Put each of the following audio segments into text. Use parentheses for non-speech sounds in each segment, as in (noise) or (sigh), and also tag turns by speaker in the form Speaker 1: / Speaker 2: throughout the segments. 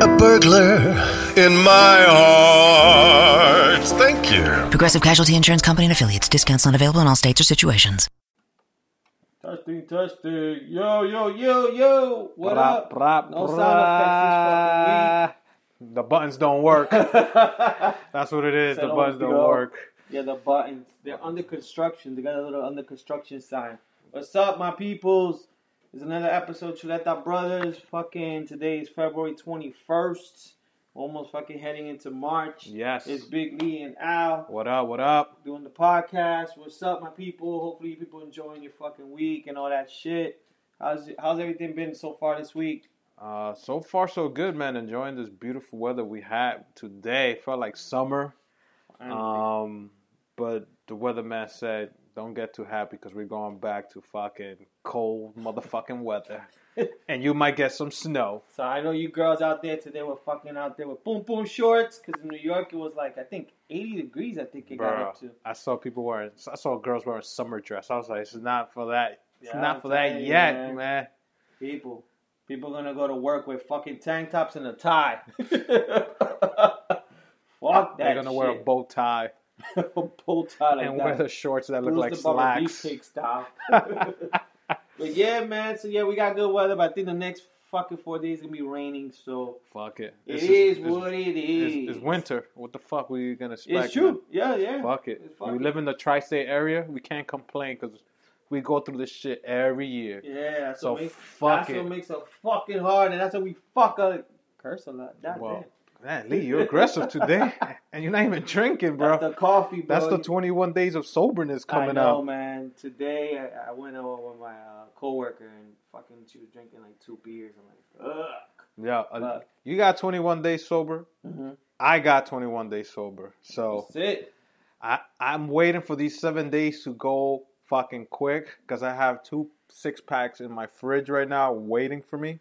Speaker 1: a burglar in my heart. Thank you.
Speaker 2: Progressive Casualty Insurance Company and affiliates. Discounts not available in all states or situations.
Speaker 3: Testing, testing. Yo, yo, yo, yo. What
Speaker 4: Brah,
Speaker 3: up?
Speaker 4: brah,
Speaker 3: no sound effects
Speaker 4: The buttons don't work. (laughs) That's what it is.
Speaker 3: Said
Speaker 4: The buttons don't
Speaker 3: go.
Speaker 4: work.
Speaker 3: this fucking week. Yeah, the buttons. They're under construction. They got a little under construction sign. What's up, my peoples? It's another episode, Chuleta Brothers. Fucking today is February 21st. Almost fucking heading into March.
Speaker 4: Yes.
Speaker 3: It's Big Lee and Al.
Speaker 4: What up? What up?
Speaker 3: doing the podcast. What's up, my people? Hopefully, you people enjoying your fucking week and all that shit. How's how's everything been so far this week?
Speaker 4: Uh, so far, so good, man. Enjoying this beautiful weather we had today. Felt like summer. Um, but the weatherman said, "Don't get too happy because we're going back to fucking cold (laughs) motherfucking weather, (laughs) and you might get some snow."
Speaker 3: so I know you girls out there today were fucking out there with boom boom shorts because in New York it was like I think 80 degrees. I think it got up to.
Speaker 4: I saw people wearing. I saw girls wearing summer dress. I was like, "It's not for that. It's
Speaker 3: Yeah,
Speaker 4: not
Speaker 3: I'm
Speaker 4: for that
Speaker 3: you,
Speaker 4: yet,
Speaker 3: man.
Speaker 4: man."
Speaker 3: People, people gonna go to work with fucking tank tops and a tie. (laughs) Fuck that.
Speaker 4: They're gonna wear a bow tie (laughs)
Speaker 3: bow tie like
Speaker 4: and
Speaker 3: that.
Speaker 4: wear the shorts that look
Speaker 3: Bruce
Speaker 4: like slacks.
Speaker 3: beefcake style. (laughs) (laughs) but yeah, man. So yeah, we got good weather. But I think the next fucking four days gonna be raining. So
Speaker 4: Fuck it.
Speaker 3: it is, it is.
Speaker 4: It's, it's winter. What the fuck were you gonna expect?
Speaker 3: It's true.
Speaker 4: man?
Speaker 3: Yeah, yeah.
Speaker 4: Fuck it.
Speaker 3: It's
Speaker 4: We
Speaker 3: fucking-
Speaker 4: live in the tri-state area. We can't complain because we go through this shit every year.
Speaker 3: Yeah, that's
Speaker 4: So
Speaker 3: what makes
Speaker 4: fuck
Speaker 3: that's
Speaker 4: it.
Speaker 3: what makes it fucking hard, and that's what we fuck up. Curse a lot. That
Speaker 4: Well, man, Lee, you're aggressive today, (laughs) and you're not even drinking, bro.
Speaker 3: That's the coffee, bro.
Speaker 4: That's the 21 days of soberness coming
Speaker 3: I know,
Speaker 4: out.
Speaker 3: man. Today I, I went over with my uh, coworker and fucking she was drinking like two beers. I'm like, ugh.
Speaker 4: Yeah, uh, you got 21 days sober.
Speaker 3: Mhm.
Speaker 4: I got 21 days sober. So
Speaker 3: That's it.
Speaker 4: I, I'm waiting for these seven days to go fucking quick because I have two six packs in my fridge right now waiting for me.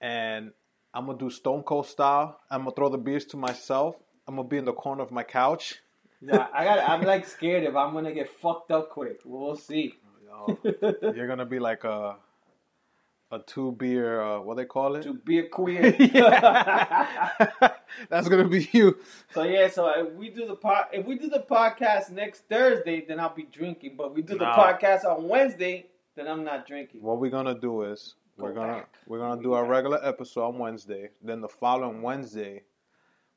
Speaker 4: And I'm to do Stone Cold style. I'm to throw the beers to myself. I'm to be in the corner of my couch.
Speaker 3: Nah, I got. I'm like scared if I'm gonna get fucked up quick. We'll see.
Speaker 4: You're going to be like a, a two beer, uh, what they call it?
Speaker 3: Two beer a queer. (laughs) (laughs)
Speaker 4: That's to be you.
Speaker 3: so yeah, so if we do the pod, if we do the podcast next Thursday, then I'll be drinking. But we do the
Speaker 4: Nah.
Speaker 3: podcast on Wednesday, then I'm not drinking.
Speaker 4: What we're gonna do is
Speaker 3: Go
Speaker 4: we're gonna
Speaker 3: back.
Speaker 4: we're gonna do our regular episode on Wednesday. Then the following Wednesday,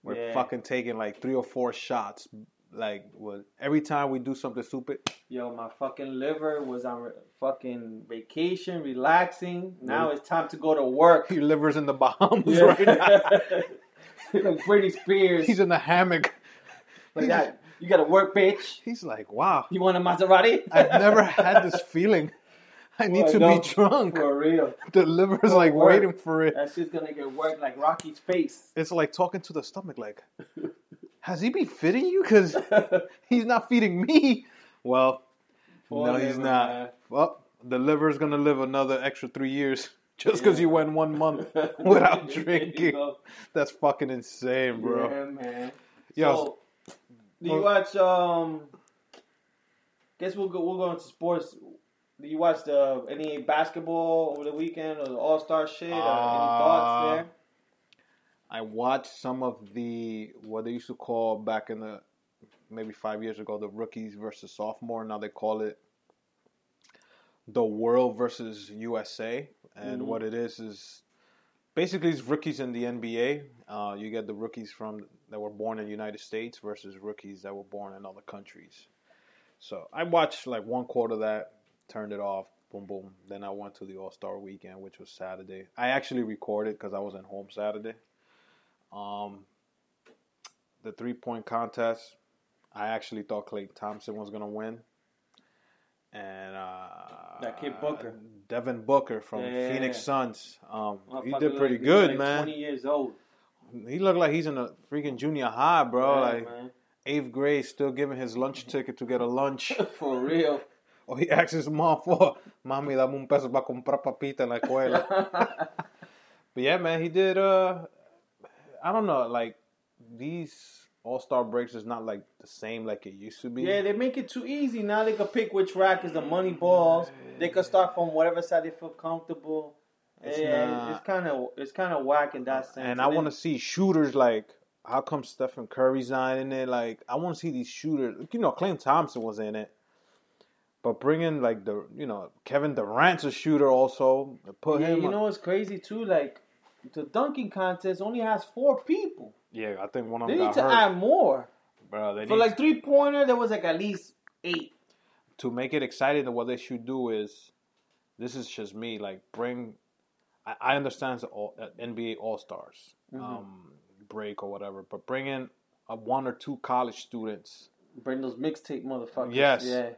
Speaker 4: we're
Speaker 3: Yeah.
Speaker 4: fucking taking like three or four shots. Like what? Every time we do something stupid,
Speaker 3: Yo, my fucking liver was on re- fucking vacation, relaxing. Now it's time to go to work. (laughs)
Speaker 4: your liver's in the Bahamas
Speaker 3: Yeah.
Speaker 4: right now. (laughs)
Speaker 3: like Britney Spears.
Speaker 4: He's in the hammock.
Speaker 3: like that. You gotta work, bitch.
Speaker 4: He's like, wow,
Speaker 3: You want a Maserati?
Speaker 4: I've never had this feeling. (laughs) (laughs) I need
Speaker 3: Well,
Speaker 4: to
Speaker 3: no,
Speaker 4: be drunk.
Speaker 3: For real. (laughs)
Speaker 4: The liver's like
Speaker 3: work.
Speaker 4: waiting for it.
Speaker 3: That shit's gonna get worked like Rocky's face.
Speaker 4: It's like talking to the stomach. Like, (laughs) has he been feeding you? Because he's not feeding me. Well,
Speaker 3: Poor
Speaker 4: no, he's not.
Speaker 3: man.
Speaker 4: Well, the liver's gonna live another extra three years just because
Speaker 3: Yeah.
Speaker 4: you went one month without drinking. That's fucking insane, bro.
Speaker 3: Yeah, man.
Speaker 4: Yo,
Speaker 3: so, do you watch? Um, guess we'll go. We'll go into sports. Do you watch the any basketball over the weekend or the All Star shit? or any
Speaker 4: Uh,
Speaker 3: thoughts there?
Speaker 4: I watched some of the what they used to call back in the maybe five years ago the rookies versus sophomore. Now they call it the world versus USA. And
Speaker 3: Mhm.
Speaker 4: what it is is basically it's rookies in the NBA. Uh, you get the rookies from that were born in the United States versus rookies that were born in other countries. So I watched like one quarter of that, turned it off, boom, boom. Then I went to the All Star weekend, which was Saturday. I actually recorded because I wasn't home Saturday. Um, the three point contest, I actually thought Klay Thompson was gonna win, and uh,
Speaker 3: That kid Booker.
Speaker 4: Devin Booker from
Speaker 3: Yeah.
Speaker 4: Phoenix Suns. Um, he did pretty
Speaker 3: like-
Speaker 4: good,
Speaker 3: like
Speaker 4: man.
Speaker 3: Twenty years old,
Speaker 4: He looked like he's in a freaking junior high, bro.
Speaker 3: Yeah,
Speaker 4: like
Speaker 3: man.
Speaker 4: eighth grade, still giving his lunch ticket to get a lunch. (laughs)
Speaker 3: for real.
Speaker 4: Or he asks his mom for, mami, dame un peso para comprar papita en la escuela. (laughs) but yeah, man, he did. Uh, I don't know, like these All Star breaks is not like the same like it used to be.
Speaker 3: Yeah, they make it too easy. Now they can pick which rack is the money balls. They can start from whatever side they feel comfortable.
Speaker 4: It's
Speaker 3: yeah,
Speaker 4: not-
Speaker 3: it's kind of it's kind of whack in that sense.
Speaker 4: and I want to see shooters like. How come Stephen Curry's not in it? Like, I want to see these shooters. You know, Klay Thompson was in it, but bringing like the you know Kevin Durant's a shooter also. Put
Speaker 3: Yeah,
Speaker 4: him.
Speaker 3: you know what's crazy too? Like the dunking contest only has four people.
Speaker 4: yeah, I think one of them.
Speaker 3: They
Speaker 4: them
Speaker 3: need to
Speaker 4: hurt.
Speaker 3: add more.
Speaker 4: Bro, they
Speaker 3: For
Speaker 4: need
Speaker 3: like three pointer, there was like at least eight.
Speaker 4: to make it exciting, what they should do is, this is just me. Like bring, I, I understand the all, uh, NBA All Stars
Speaker 3: Mm-hmm.
Speaker 4: um, break or whatever, but bring in a one or two college students
Speaker 3: Bring those mixtape motherfuckers.
Speaker 4: Yes.
Speaker 3: Yeah.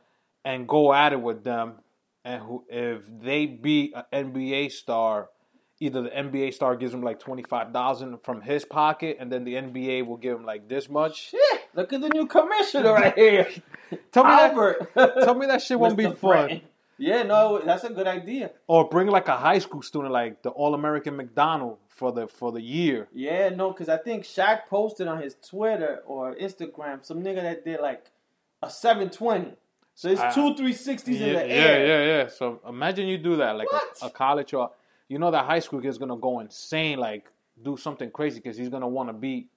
Speaker 4: And go at it with them, and who if they beat an NBA star. Either the NBA star gives him like twenty five thousand from his pocket, and then the NBA will give him like this much.
Speaker 3: Shit, look at the new commissioner right here. (laughs)
Speaker 4: Tell me that-
Speaker 3: Albert. (laughs)
Speaker 4: Tell me that shit won't be fun.
Speaker 3: Yeah, no, that's a good idea.
Speaker 4: Or bring like a high school student, like the All American McDonald for the for the year.
Speaker 3: Yeah, no, because I think Shaq posted on his Twitter or Instagram some nigga that did like a 720. So it's two 360s in
Speaker 4: yeah,
Speaker 3: the air.
Speaker 4: yeah, yeah, yeah. So imagine you do that, like a, a college or you know that high school kid's gonna go insane, like do something crazy because he's gonna want to beat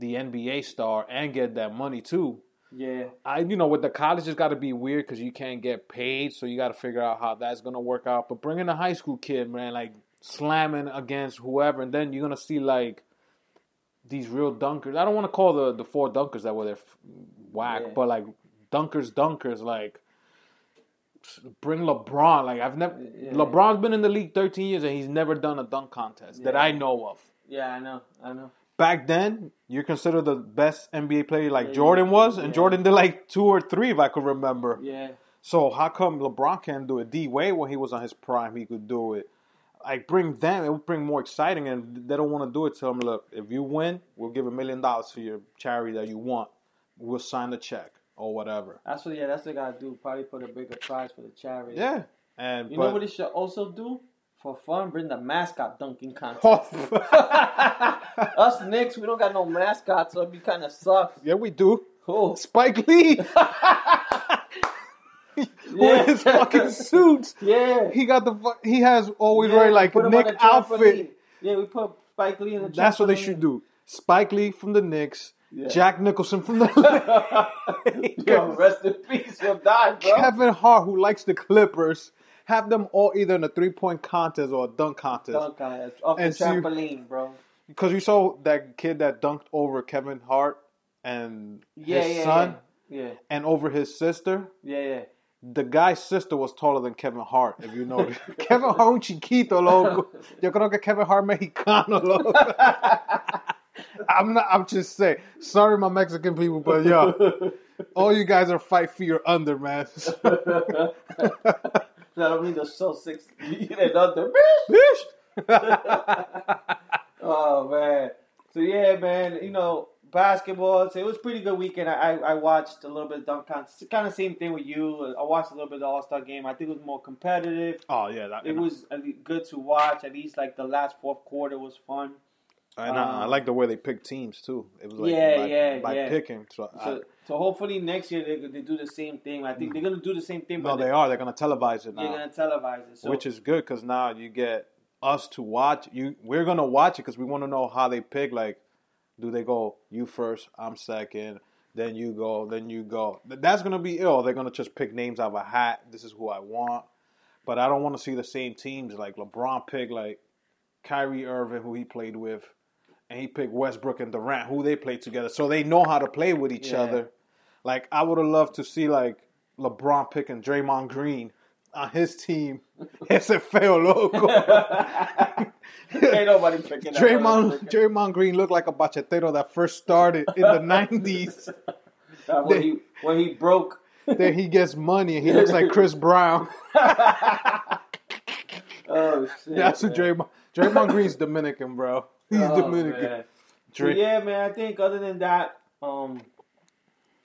Speaker 4: the NBA star and get that money too.
Speaker 3: Yeah.
Speaker 4: I, you know, with the college, it's got to be weird because you can't get paid, so you got to figure out how that's gonna work out. But bringing a high school kid, man, like slamming against whoever, and then you're gonna see like these real dunkers. I don't want to call the the four dunkers that were there f- whack,
Speaker 3: Yeah.
Speaker 4: but like dunkers, dunkers, like bring LeBron. Like I've never,
Speaker 3: Yeah.
Speaker 4: LeBron's been in the league 13 years and he's never done a dunk contest that I know of.
Speaker 3: Yeah, I know. I know.
Speaker 4: Back then, you're considered the best NBA player like
Speaker 3: Yeah,
Speaker 4: Jordan was, and
Speaker 3: yeah.
Speaker 4: Jordan did like two or three, if I could remember.
Speaker 3: Yeah.
Speaker 4: So how come LeBron can't do it? D Wade, when he was on his prime, he could do it. Like bring them, it would bring more exciting, and they don't want to do it. Tell them, look, if you win, we'll give a million dollars to your charity that you want. We'll sign the check or whatever.
Speaker 3: That's what, yeah, that's what they got to do. Probably put a bigger prize for the charity.
Speaker 4: Yeah, and
Speaker 3: You
Speaker 4: but,
Speaker 3: know what it should also do? For fun, bring the mascot dunking contest. Oh. (laughs) Us Knicks, we don't got no mascot, so it'd be kind of sucks.
Speaker 4: yeah, we do.
Speaker 3: Cool.
Speaker 4: Spike Lee (laughs) (laughs) with his fucking suits.
Speaker 3: Yeah.
Speaker 4: He got the fu- he has always
Speaker 3: Yeah,
Speaker 4: wearing like
Speaker 3: Knick
Speaker 4: outfit.
Speaker 3: Yeah, we put Spike Lee in the
Speaker 4: That's what they should do. Spike Lee from the Knicks,
Speaker 3: Yeah.
Speaker 4: Jack Nicholson from the (laughs) (laughs)
Speaker 3: Yo, rest in peace. He'll die, bro.
Speaker 4: Kevin Hart, who likes the Clippers, have them all either in a three point contest or a dunk contest.
Speaker 3: Dunk contest. Off the
Speaker 4: And see-
Speaker 3: trampoline, bro.
Speaker 4: Because you saw that kid that dunked over Kevin Hart and
Speaker 3: Yeah,
Speaker 4: his
Speaker 3: yeah,
Speaker 4: son
Speaker 3: yeah.
Speaker 4: and over his sister.
Speaker 3: Yeah, yeah.
Speaker 4: The guy's sister was taller than Kevin Hart, if you know. (laughs) Kevin Hart un chiquito, loco. Yo creo que Kevin Hart mexicano, loco. I'm not. I'm just saying. Sorry, my Mexican people, but yo, (laughs) all you guys are five feet or under, man.
Speaker 3: I don't mean to show six feet and under. (laughs) Oh man. So yeah, man. You know, basketball. So it was pretty good weekend. I I watched a little bit of dunk contest. Kind of same thing with you. I watched a little bit of the All Star game. I think it was more competitive.
Speaker 4: oh yeah, that,
Speaker 3: It was good to watch. At least like the last fourth quarter was fun.
Speaker 4: And I, I
Speaker 3: Um,
Speaker 4: like the way they pick teams too. It was like
Speaker 3: Yeah,
Speaker 4: by,
Speaker 3: yeah,
Speaker 4: by
Speaker 3: yeah.
Speaker 4: picking. So,
Speaker 3: So, so hopefully next year they, they do the same thing. I think they're gonna do the same thing.
Speaker 4: No,
Speaker 3: but
Speaker 4: they are. They're gonna televise it
Speaker 3: They're gonna televise it. So,
Speaker 4: which is good because now you get us to watch. You, we're gonna watch it because we want to know how they pick. Like, do they go you first, I'm second, then you go, then you go? That's gonna be ill. They're gonna just pick names out of a hat. This is who I want. But I don't want to see the same teams. Like LeBron pick like Kyrie Irving, who he played with, and he picked Westbrook and Durant, who they play together, so they know how to play with each
Speaker 3: Yeah.
Speaker 4: other. Like I would have loved to see like LeBron picking Draymond Green on his team. Ese feo loco.
Speaker 3: Ain't nobody picking
Speaker 4: Draymond. Draymond Green looked like a bachatero that first started in the nineties. (laughs)
Speaker 3: When, he, when he broke. (laughs)
Speaker 4: then he gets money and he looks like Chris Brown. (laughs)
Speaker 3: Oh shit!
Speaker 4: That's what
Speaker 3: man.
Speaker 4: Draymond Draymond Green's Dominican, bro. He's
Speaker 3: Oh,
Speaker 4: Dominican.
Speaker 3: So, yeah, man. I think other than that, um,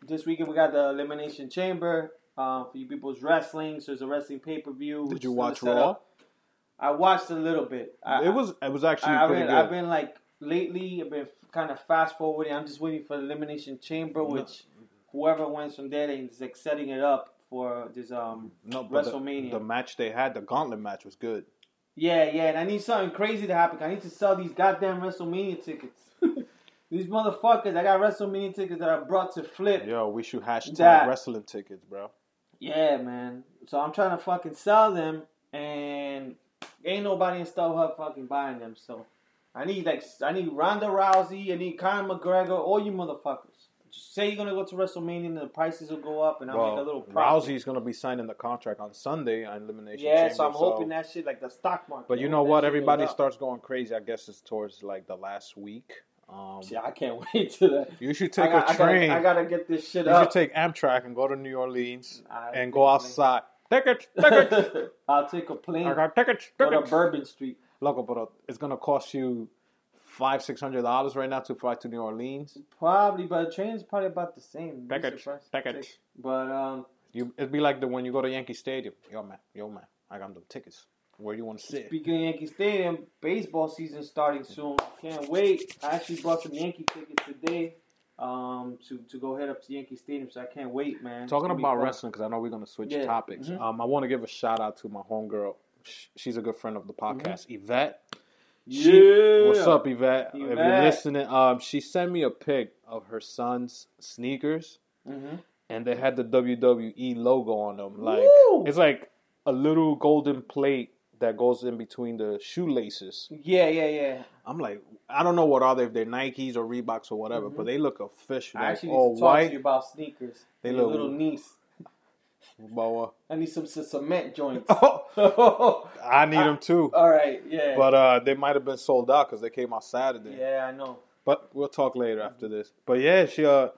Speaker 3: this weekend we got the Elimination Chamber. Uh, for you people's wrestling, so there's a wrestling pay per view.
Speaker 4: Did you watch Raw?
Speaker 3: I watched a little bit. I,
Speaker 4: It was it was actually
Speaker 3: I, I've
Speaker 4: pretty
Speaker 3: been,
Speaker 4: good.
Speaker 3: I've been like lately. I've been kind of fast forwarding. I'm just waiting for the Elimination Chamber, which whoever wins from there is like setting it up for this um
Speaker 4: no, but the-
Speaker 3: WrestleMania.
Speaker 4: The, match they had, the gauntlet match, was good.
Speaker 3: Yeah, yeah, and I need something crazy to happen. I need to sell these goddamn WrestleMania tickets. (laughs) these motherfuckers, I got WrestleMania tickets that I brought to flip.
Speaker 4: Yo, we should hashtag
Speaker 3: That-
Speaker 4: wrestling tickets, bro.
Speaker 3: Yeah, man. So I'm trying to fucking sell them, and ain't nobody in StubHub fucking buying them. So I need like I need Ronda Rousey, I need Conor McGregor, all you motherfuckers. Say you're gonna go to WrestleMania, and the prices will go up, and I'll make a little
Speaker 4: Well,
Speaker 3: profit.
Speaker 4: Rousey's gonna be signing the contract on Sunday on Elimination
Speaker 3: Yeah,
Speaker 4: Chamber.
Speaker 3: so I'm hoping that shit like the stock market.
Speaker 4: But you know what? Everybody starts going crazy. I guess it's towards like the last week. Um,
Speaker 3: Yeah, I can't (laughs) wait to that.
Speaker 4: You should take
Speaker 3: got-
Speaker 4: a
Speaker 3: I gotta-
Speaker 4: train.
Speaker 3: I gotta, get this shit
Speaker 4: you
Speaker 3: up.
Speaker 4: should take Amtrak and go to New Orleans
Speaker 3: I
Speaker 4: and go outside. Tickets, (laughs) tickets.
Speaker 3: I'll take a plane.
Speaker 4: I got tickets,
Speaker 3: Go to
Speaker 4: tickets.
Speaker 3: Bourbon Street.
Speaker 4: Loco, but uh, it's gonna cost you five, six hundred dollars right now to fly to New Orleans.
Speaker 3: Probably, but the train's probably about the same. Surprised.
Speaker 4: tickets.
Speaker 3: But um,
Speaker 4: You, it'd be like the when you go to Yankee Stadium. Yo man, yo man, I got them tickets. Where you want to sit?
Speaker 3: speaking of Yankee Stadium, baseball season starting soon. Can't wait. I actually bought some Yankee tickets today. Um, to, to go head up to Yankee Stadium, so I can't wait, man.
Speaker 4: Talking
Speaker 3: be
Speaker 4: about wrestling, because I know we're gonna switch
Speaker 3: Yeah.
Speaker 4: topics.
Speaker 3: Mhm.
Speaker 4: Um, I want to give a shout out to my homegirl. Sh- She's a good friend of the podcast, Yvette. She-
Speaker 3: Mm-hmm. Yeah.
Speaker 4: What's up, Yvette? If you're listening, um, she sent me a pic of her son's sneakers,
Speaker 3: hmm
Speaker 4: and they had the WWE logo on them. Like
Speaker 3: Woo!
Speaker 4: it's like a little golden plate that goes in between the shoelaces.
Speaker 3: Yeah, yeah, yeah.
Speaker 4: I'm like, I don't know what are they, if they're Nikes or Reeboks or whatever, but they look official.
Speaker 3: Mm-hmm. I actually
Speaker 4: all
Speaker 3: need to talk to you
Speaker 4: white.
Speaker 3: about sneakers.
Speaker 4: They look-
Speaker 3: little niece.
Speaker 4: Boa.
Speaker 3: I need some, some cement joints. (laughs)
Speaker 4: I need them (laughs) too.
Speaker 3: All right, yeah.
Speaker 4: But uh, they might have been sold out because they came out Saturday.
Speaker 3: yeah, I know.
Speaker 4: But we'll talk later after this. But yeah, she uh,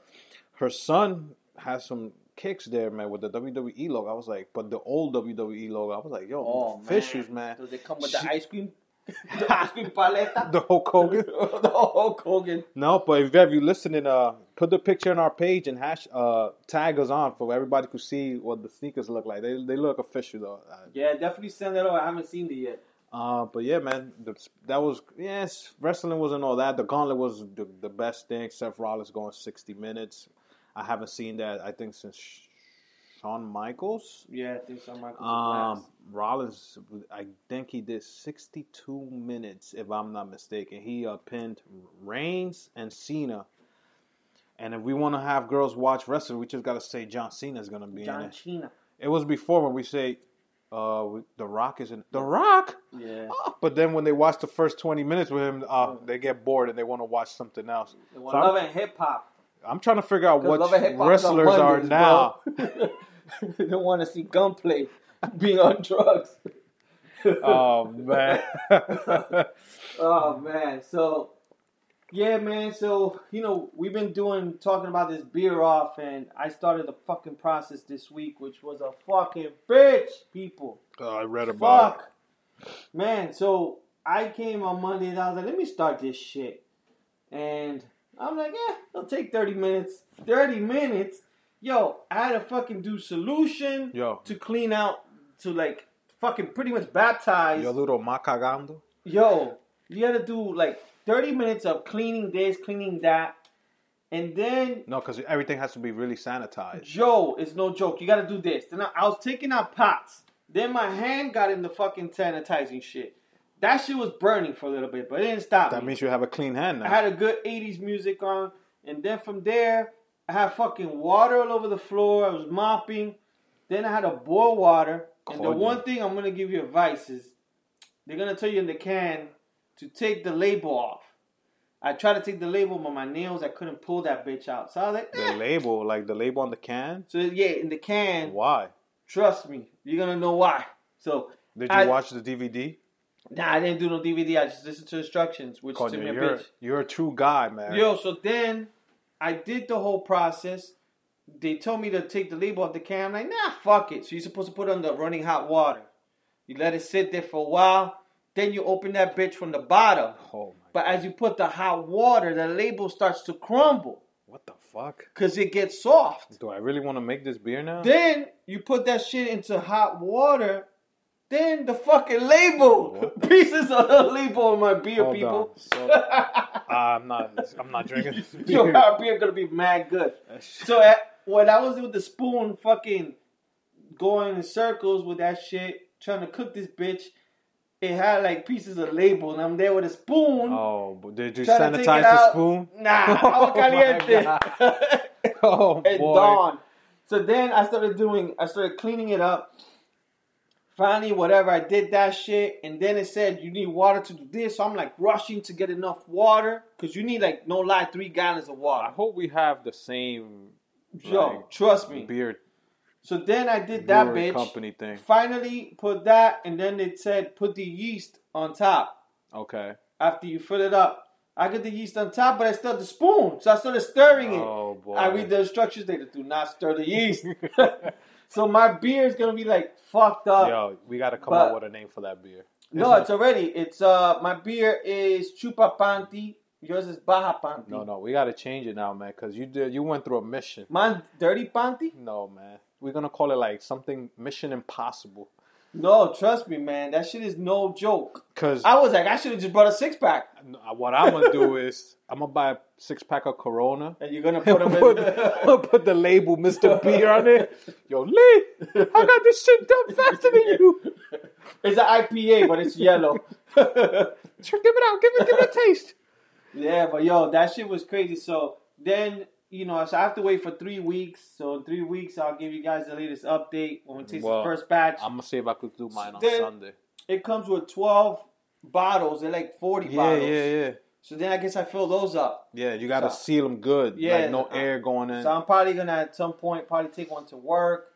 Speaker 4: her son has some kicks there, man, with the WWE logo. I was like, but the old WWE logo. I was like, yo,
Speaker 3: Oh,
Speaker 4: fishes, man.
Speaker 3: Does it come with
Speaker 4: She-
Speaker 3: the ice cream? The ice cream paleta?
Speaker 4: The Hulk Hogan. (laughs)
Speaker 3: the Hulk Hogan.
Speaker 4: No, but if you're listening, uh, put the picture on our page and hash uh tag us on for everybody to see what the sneakers look like. They they look official though. Uh,
Speaker 3: Yeah, definitely send that over. I haven't seen it yet.
Speaker 4: Uh, but yeah, man, the, that was yes. Wrestling wasn't all that. The Gauntlet was the, the best thing. Seth Rollins going sixty minutes. I haven't seen that. I think since Shawn Michaels.
Speaker 3: Yeah, I think so. Michael
Speaker 4: Um, Rollins, I think he did sixty-two minutes, if I'm not mistaken. He uh, pinned Reigns and Cena. And if we want to have girls watch wrestling, we just got to say John Cena's gonna be in
Speaker 3: John
Speaker 4: it.
Speaker 3: Cena.
Speaker 4: It was before when we say, uh, The Rock is in The Rock.
Speaker 3: Yeah.
Speaker 4: But then when they watch the first 20 minutes with him, uh, they get bored and they want to watch something else.
Speaker 3: They want
Speaker 4: So I'm-
Speaker 3: love and hip hop.
Speaker 4: I'm trying to figure out what
Speaker 3: Love and Hip Hop's on
Speaker 4: wrestlers are now. (laughs) (laughs)
Speaker 3: they don't want to see gunplay being on drugs. (laughs)
Speaker 4: oh, man. (laughs)
Speaker 3: Oh man, so yeah, man. So you know we've been doing talking about this beer off, and I started the fucking process this week, which was a fucking bitch, people.
Speaker 4: Oh, I read about it.
Speaker 3: Fuck, man. So I came on Monday and I was like, let me start this shit, and I'm like, yeah, it'll take thirty minutes. Thirty minutes, yo. I had to fucking do solution
Speaker 4: Yo.
Speaker 3: to clean out to like fucking pretty much baptize.
Speaker 4: Yo little macagando.
Speaker 3: Yo, you had to do like 30 minutes of cleaning this, cleaning that. And then,
Speaker 4: No, because everything has to be really sanitized.
Speaker 3: Joe, it's no joke. You got to do this. Then I, I was taking out pots. Then my hand got in the fucking sanitizing shit. That shit was burning for a little bit, but it didn't stop
Speaker 4: That
Speaker 3: me.
Speaker 4: means you have a clean hand now.
Speaker 3: I had a good 80s music on. And then from there, I had fucking water all over the floor. I was mopping. Then I had to boil water. And the one thing I'm going to give you advice is they're going to tell you in the can to take the label off. I tried to take the label, but my nails I couldn't pull that bitch out. So I was like,
Speaker 4: The
Speaker 3: eh.
Speaker 4: label, like the label on the can.
Speaker 3: so yeah, in the can.
Speaker 4: Why?
Speaker 3: Trust me, you're gonna know why. So
Speaker 4: Did you
Speaker 3: I-
Speaker 4: watch the DVD?
Speaker 3: Nah, I didn't do no DVD. I just listened to instructions, which took me a
Speaker 4: you're
Speaker 3: bitch.
Speaker 4: you're a true guy, man.
Speaker 3: Yo, so then I did the whole process. They told me to take the label off the can. I'm like, nah, fuck it. So you're supposed to put it under running hot water. You let it sit there for a while. Then you open that bitch from the bottom.
Speaker 4: Oh my.
Speaker 3: But as you put the hot water, the label starts to crumble
Speaker 4: What the fuck?
Speaker 3: because it gets soft.
Speaker 4: Do I really want to make this beer now?
Speaker 3: Then you put that shit into hot water. Then the fucking label, pieces of the label on my beer,
Speaker 4: Hold
Speaker 3: people.
Speaker 4: So, (laughs) uh, I'm not. I'm not drinking this (laughs)
Speaker 3: Yo,
Speaker 4: beer. (laughs)
Speaker 3: our beer gonna be mad good. So at, when I was with the spoon, fucking going in circles with that shit, trying to cook this bitch, it had like pieces of label, and I'm there with a spoon.
Speaker 4: Oh, but did you
Speaker 3: trying to take
Speaker 4: sanitize the spoon?
Speaker 3: Nah, agua
Speaker 4: Oh my
Speaker 3: caliente.
Speaker 4: God. Oh boy.
Speaker 3: dawn. So then I started doing, I started cleaning it up. Finally, whatever, I did that shit, and then it said you need water to do this. So I'm like rushing to get enough water because you need like no lie three gallons of water.
Speaker 4: I hope we have the same
Speaker 3: Yo,
Speaker 4: like,
Speaker 3: trust me.
Speaker 4: beer
Speaker 3: So then I did that bitch.
Speaker 4: company thing.
Speaker 3: Finally, put that, and then it said put the yeast on top
Speaker 4: Okay.
Speaker 3: after you fill it up. I get the yeast on top, but I still the spoon, so I started stirring it.
Speaker 4: Oh boy.
Speaker 3: I read the instructions later. Do not stir the yeast. (laughs) so my beer is gonna be like fucked up.
Speaker 4: Yo, we got to come
Speaker 3: but-
Speaker 4: up with a name for that beer.
Speaker 3: no, it's already. It's uh, my beer is Chupa Panty. Yours is Baja Panty.
Speaker 4: No, no, we got to change it now, man, because you did. You went through a mission.
Speaker 3: Mine Dirty Panty.
Speaker 4: No, man. We're gonna call it like something Mission Impossible.
Speaker 3: No, trust me, man. That shit is no joke.
Speaker 4: Cause
Speaker 3: I was like, I should have just brought a six pack, uh,
Speaker 4: what I'm gonna do is I'm gonna buy a six pack of Corona.
Speaker 3: and you're gonna (laughs) put them
Speaker 4: put,
Speaker 3: in.
Speaker 4: put the label Mr. Beer on it. Yo, Lee, I got this shit done faster than you.
Speaker 3: It's an IPA, but it's yellow. (laughs)
Speaker 4: Give it out. Give it, give it a taste.
Speaker 3: yeah, but yo, that shit was crazy. So then, you know, so I have to wait for three weeks. So in three weeks, I'll give you guys the latest update when we taste
Speaker 4: Well,
Speaker 3: the first batch.
Speaker 4: I'm gonna see if I could do mine on
Speaker 3: Then-
Speaker 4: Sunday.
Speaker 3: it comes with 12 bottles. They're like 40
Speaker 4: Yeah,
Speaker 3: bottles.
Speaker 4: yeah, yeah.
Speaker 3: So then I guess I fill those up.
Speaker 4: Yeah, you gotta
Speaker 3: So-
Speaker 4: seal them good.
Speaker 3: Yeah,
Speaker 4: like no air going in.
Speaker 3: So I'm probably gonna at some point probably take one to work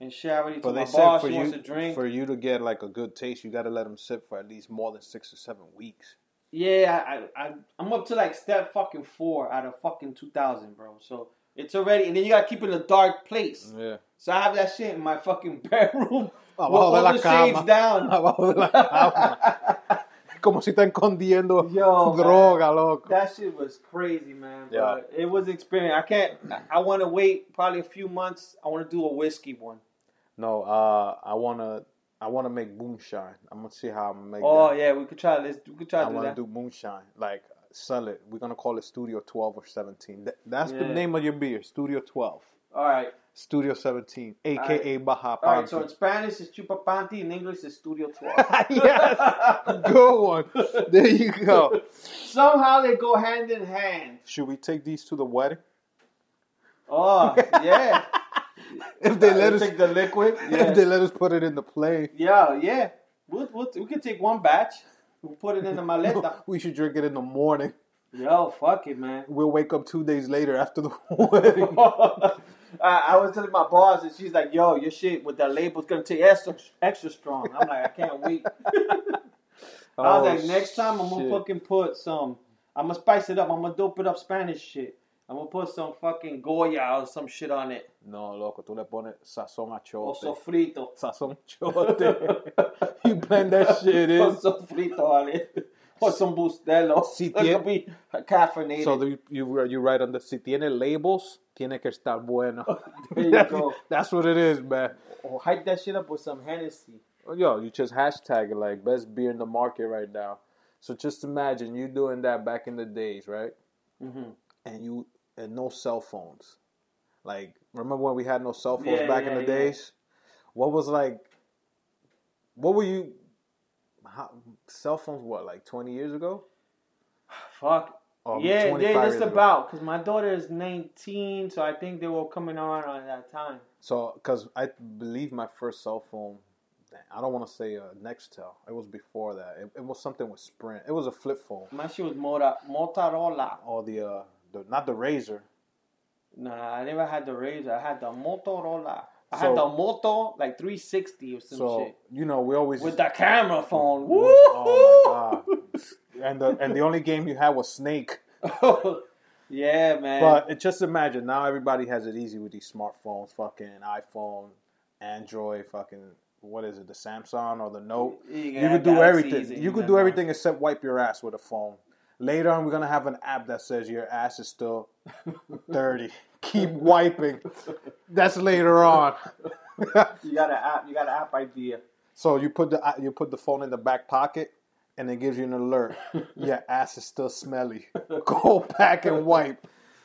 Speaker 3: and share already to
Speaker 4: but they said
Speaker 3: boss.
Speaker 4: for you
Speaker 3: wants to drink.
Speaker 4: for you to get like a good taste, you gotta let them sit for at least more than six or seven weeks.
Speaker 3: Yeah, I, I, I'm up to like step fucking four out of fucking 2000, bro. So it's already, and then you gotta keep it in a dark place.
Speaker 4: Yeah.
Speaker 3: So I have that shit in my fucking (laughs) bedroom with
Speaker 4: Abajo
Speaker 3: all
Speaker 4: de la
Speaker 3: the
Speaker 4: cama.
Speaker 3: shades down. (laughs)
Speaker 4: Abajo de la cama. (laughs) Como si está escondiendo
Speaker 3: Yo, man.
Speaker 4: droga, loco.
Speaker 3: That shit was crazy, man.
Speaker 4: Yeah.
Speaker 3: But it was an experience. I can't. I- I want to wait probably a few months. I want to do a whiskey one.
Speaker 4: No, uh, I wanna, I wanna make moonshine. I'm gonna see how I'm gonna make
Speaker 3: Oh
Speaker 4: that.
Speaker 3: yeah, we could try this. We could try
Speaker 4: I
Speaker 3: to do
Speaker 4: wanna do moonshine, like sell it. We're gonna call it Studio 12 or 17. Th- that's the name of your beer, Studio 12,
Speaker 3: All right.
Speaker 4: Studio 17, aka Baja
Speaker 3: All right. So in Spanish it's Chupa Panty. In English it's Studio 12. (laughs)
Speaker 4: yes, good one. There you go. (laughs)
Speaker 3: Somehow they go hand in hand.
Speaker 4: Should we take these to the wedding?
Speaker 3: Oh yeah. (laughs)
Speaker 4: If they (laughs) let us,
Speaker 3: take the liquid. Yeah. (laughs)
Speaker 4: if they let us put it in the plane,
Speaker 3: yeah. Yeah. We'll, we'll, we can take one batch. We'll put it in the (laughs) maleta.
Speaker 4: we should drink it in the morning.
Speaker 3: Yo, fuck it, man.
Speaker 4: We'll wake up two days later after the wedding.
Speaker 3: I, I was telling my boss, and she's like, "Yo, your shit with that label's gonna take extra extra strong." I'm like, I can't wait. I was
Speaker 4: Oh,
Speaker 3: like, next time I'm gonna
Speaker 4: shit.
Speaker 3: fucking put some. I'm gonna spice it up. I'm gonna dope it up Spanish shit. I'm gonna put some fucking Goya or some shit on it.
Speaker 4: No, loco, tú le pones sazón a
Speaker 3: Or
Speaker 4: chote.
Speaker 3: sofrito.
Speaker 4: Sazón chote. (laughs) you blend that shit in.
Speaker 3: sofrito on it. Or some bustelo.
Speaker 4: Si
Speaker 3: it
Speaker 4: tien-
Speaker 3: could be caffeinated.
Speaker 4: So the, you you write on the si tiene labels, tiene que estar bueno. (laughs)
Speaker 3: There you
Speaker 4: That's-
Speaker 3: go. (laughs)
Speaker 4: That's what it is, man.
Speaker 3: or hype that shit up with some Hennessy.
Speaker 4: Yo, you just hashtag it like best beer in the market right now. So just imagine you doing that back in the days, right?
Speaker 3: Mhm.
Speaker 4: And you and no cell phones. Like remember when we had no cell phones
Speaker 3: Yeah,
Speaker 4: back in the
Speaker 3: yeah.
Speaker 4: days? What was like? What were you? How, cell phones? What like twenty years ago?
Speaker 3: Fuck.
Speaker 4: Or
Speaker 3: yeah,
Speaker 4: 25
Speaker 3: yeah, just about. Because my daughter is 19, so I think they were coming around at that time.
Speaker 4: So, because I believe my first cell phone I don't want to say uh, Nextel. It was before that. It, it was something with Sprint. It was a flip phone.
Speaker 3: My shit was Mota, Motorola.
Speaker 4: Or the uh, the not the Razor.
Speaker 3: Nah, I never had the Razor. I had the Motorola. I
Speaker 4: So-
Speaker 3: had the Moto like 360 or some
Speaker 4: So
Speaker 3: shit
Speaker 4: you know we always
Speaker 3: with the camera phone. Woo!
Speaker 4: Oh my god! and the and the only game you had was Snake. (laughs)
Speaker 3: yeah, man.
Speaker 4: But it, just imagine now everybody has it easy with these smartphones, fucking iPhone, Android, fucking what is it, the Samsung or the Note?
Speaker 3: You
Speaker 4: You, could do everything. You could do everything except wipe your ass with a phone. Later on, we're gonna have an app that says your ass is still (laughs) dirty. Keep wiping. That's later on. (laughs)
Speaker 3: you got an app. You got an app idea.
Speaker 4: So you put the you put the phone in the back pocket, and it gives you an alert. (laughs) Your ass is still smelly. Go back and wipe.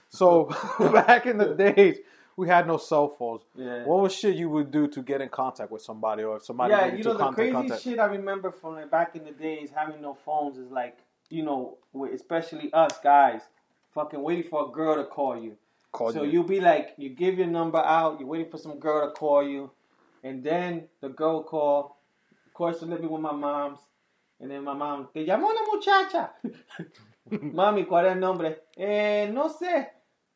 Speaker 4: So back in the days, we had no cell phones.
Speaker 3: Yeah.
Speaker 4: What was shit you would do to get in contact with somebody, or if somebody
Speaker 3: yeah, you
Speaker 4: to
Speaker 3: know the
Speaker 4: contact
Speaker 3: crazy
Speaker 4: contact?
Speaker 3: shit I remember from like back in the days having no phones is like you know, with- especially us guys, fucking waiting for a girl to call you.
Speaker 4: Call
Speaker 3: so
Speaker 4: you.
Speaker 3: you'll be like, you give your number out, you're waiting for some girl to call you, and then the girl call. Of course, I'm living with my moms, and then my mom, te llamó la muchacha. (laughs) Mami, ¿cuál es el nombre? Eh, no sé.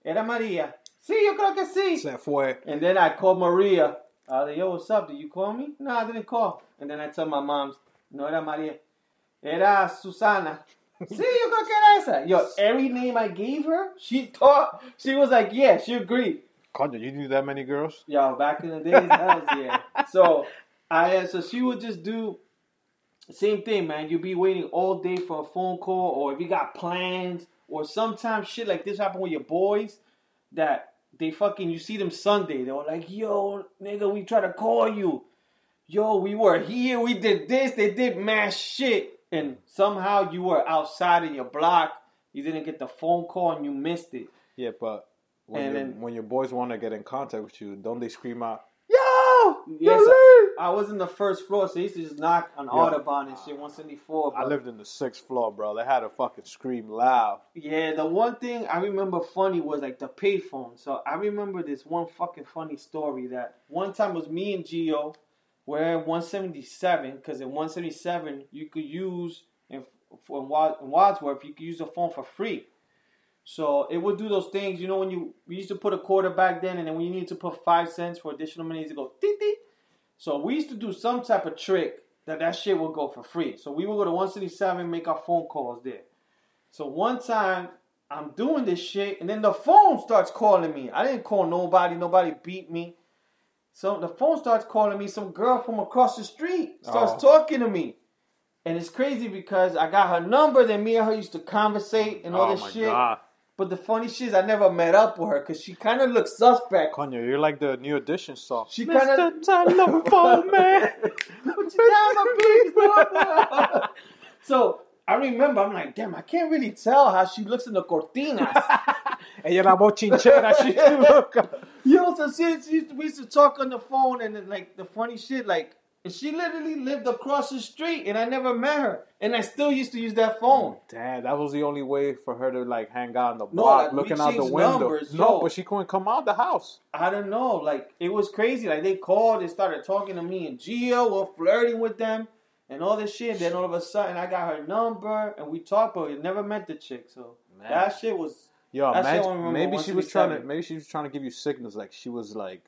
Speaker 3: Era María. Sí, yo creo que sí.
Speaker 4: Se fue.
Speaker 3: And then I called Maria. I like, yo, what's up? Did you call me? No, I didn't call. And then I tell my moms, no era Maria. Era Susana. Sí, you creo que era esa. Yo, every name I gave her, she thought, she was like, yeah, she agreed.
Speaker 4: Conja, you knew that many girls?
Speaker 3: Yo, back in the days, that was, yeah. (laughs) So, I, uh, so she would just do, same thing, man. You'd be waiting all day for a phone call, or if you got plans, or sometimes shit like this happen with your boys, that they fucking, you see them Sunday, they were like, yo, nigga, we try to call you. Yo, we were here, we did this, they did mass shit. And somehow you were outside of your block, you didn't get the phone call and you missed it.
Speaker 4: Yeah, but when,
Speaker 3: then-
Speaker 4: when your boys want to get in contact with you, don't they scream out,
Speaker 3: Yo! Yes, I, I was in the first floor, so I used to just knock on
Speaker 4: Yeah.
Speaker 3: Audubon and shit, 174.
Speaker 4: I lived in the sixth floor, bro. They had to fucking scream loud.
Speaker 3: Yeah, the one thing I remember funny was like the payphone. So I remember this one fucking funny story that one time was me and Gio. We're in 177 because in 177 you could use in, for in Wad- in Wadsworth you could use the phone for free. So it would do those things, you know, when you we used to put a quarter back then, and then when you need to put five cents for additional minutes, it go beep. So we used to do some type of trick that that shit would go for free. So we would go to 177, make our phone calls there. So one time I'm doing this shit, and then the phone starts calling me. I didn't call nobody. Nobody beat me. So the phone starts calling me. Some girl from across the street starts
Speaker 4: Oh.
Speaker 3: talking to me, and it's crazy because I got her number. Then me and her used to conversate and all
Speaker 4: oh
Speaker 3: this shit.
Speaker 4: god.
Speaker 3: But the funny shit is, I never met up with her because she kind of looks suspect.
Speaker 4: Conja, you're like the new edition song.
Speaker 3: She kind of
Speaker 4: Mr. Telephone Man. (laughs)
Speaker 3: Put you down, my (laughs) So I remember, I'm like, damn, I can't really tell how she looks in the cortinas. (laughs)
Speaker 4: Ella la bochinchera. She (laughs) look.
Speaker 3: Yo, so she, she, we used to talk on the phone, and then, like the funny shit, like she literally lived across the street, and I never met her, and I still used to use that phone.
Speaker 4: Mm, damn, that was the only way for her to like hang out in the
Speaker 3: No,
Speaker 4: block,
Speaker 3: like,
Speaker 4: looking out the window.
Speaker 3: numbers,
Speaker 4: no,
Speaker 3: yo.
Speaker 4: but she couldn't come out the house.
Speaker 3: I don't know, like it was crazy. Like they called, they started talking to me and Gio, we're flirting with them, and all this shit. And Then all of a sudden, I got her number, and we talked, but we never met the chick. So
Speaker 4: Man.
Speaker 3: that shit was
Speaker 4: Yo,
Speaker 3: That shit
Speaker 4: imagine,
Speaker 3: I
Speaker 4: maybe she was trying to maybe she was trying to give you signals like she was like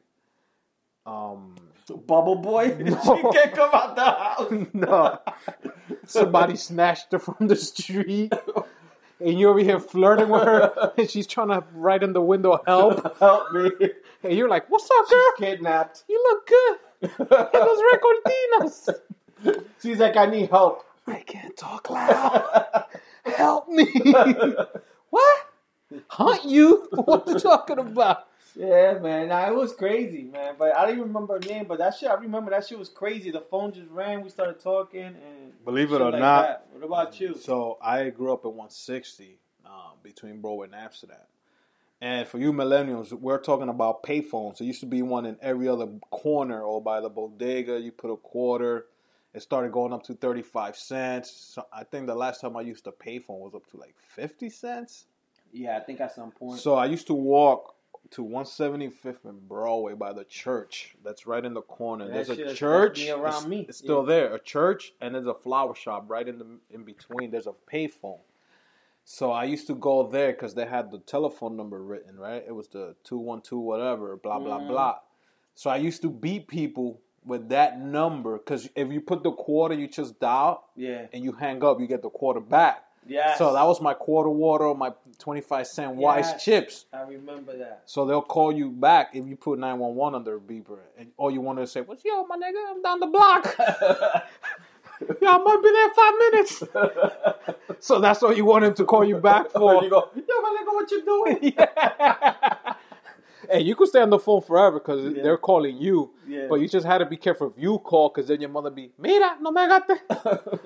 Speaker 4: um
Speaker 3: bubble boy. (laughs) she can't come out the house. (laughs)
Speaker 4: no somebody snatched her from the street and you're over here flirting with her (laughs) and she's trying to write in the window help
Speaker 3: Help me.
Speaker 4: and you're like what's up girl
Speaker 3: Kidnapped.
Speaker 4: you look good those recordinas (laughs)
Speaker 3: She's like, I need help.
Speaker 4: I can't talk loud help me (laughs) what hunt you what you talking about
Speaker 3: Yeah, man. Nah, it was crazy, man. But I don't even remember her name. But that shit, I remember that shit was crazy. The phone just rang. We started talking, and
Speaker 4: Believe it or
Speaker 3: like
Speaker 4: not,
Speaker 3: that. What about you?
Speaker 4: So I grew up in 160 um, between Broadway and Amsterdam. And for you millennials, we're talking about payphones. There used to be one in every other corner or by the bodega. You put a quarter. It started going up to 35 cents. So I think the last time I used a payphone was up to like 50 cents.
Speaker 3: Yeah, I think at some point.
Speaker 4: So I used to walk to 175th and Broadway by the church. That's right in the corner.
Speaker 3: That
Speaker 4: there's a church.
Speaker 3: around
Speaker 4: it's,
Speaker 3: me.
Speaker 4: it's still
Speaker 3: Yeah.
Speaker 4: there. A church and there's a flower shop right in the in between. There's a payphone. So I used to go there because they had the telephone number written, right? It was the 212 whatever, blah, blah,
Speaker 3: Mm.
Speaker 4: blah. So I used to beat people with that number because if you put the quarter you just dial
Speaker 3: Yeah.
Speaker 4: and you hang up, you get the quarter back.
Speaker 3: Yeah.
Speaker 4: So that was my quarter water, my 25 cent wise chips.
Speaker 3: I remember that.
Speaker 4: So they'll call you back if you put 911 under a beeper. And all you want to say was, yo, my nigga, I'm down the block. (laughs) yeah, I might be there five minutes. (laughs) so that's all you want him to call you back (laughs) for.
Speaker 3: you go, yo, my nigga, what you doing?
Speaker 4: Hey, you could stay on the phone forever because
Speaker 3: Yeah.
Speaker 4: they're calling you.
Speaker 3: Yeah.
Speaker 4: But you just had to be careful if you call because then your mother be, mira, no me agaste.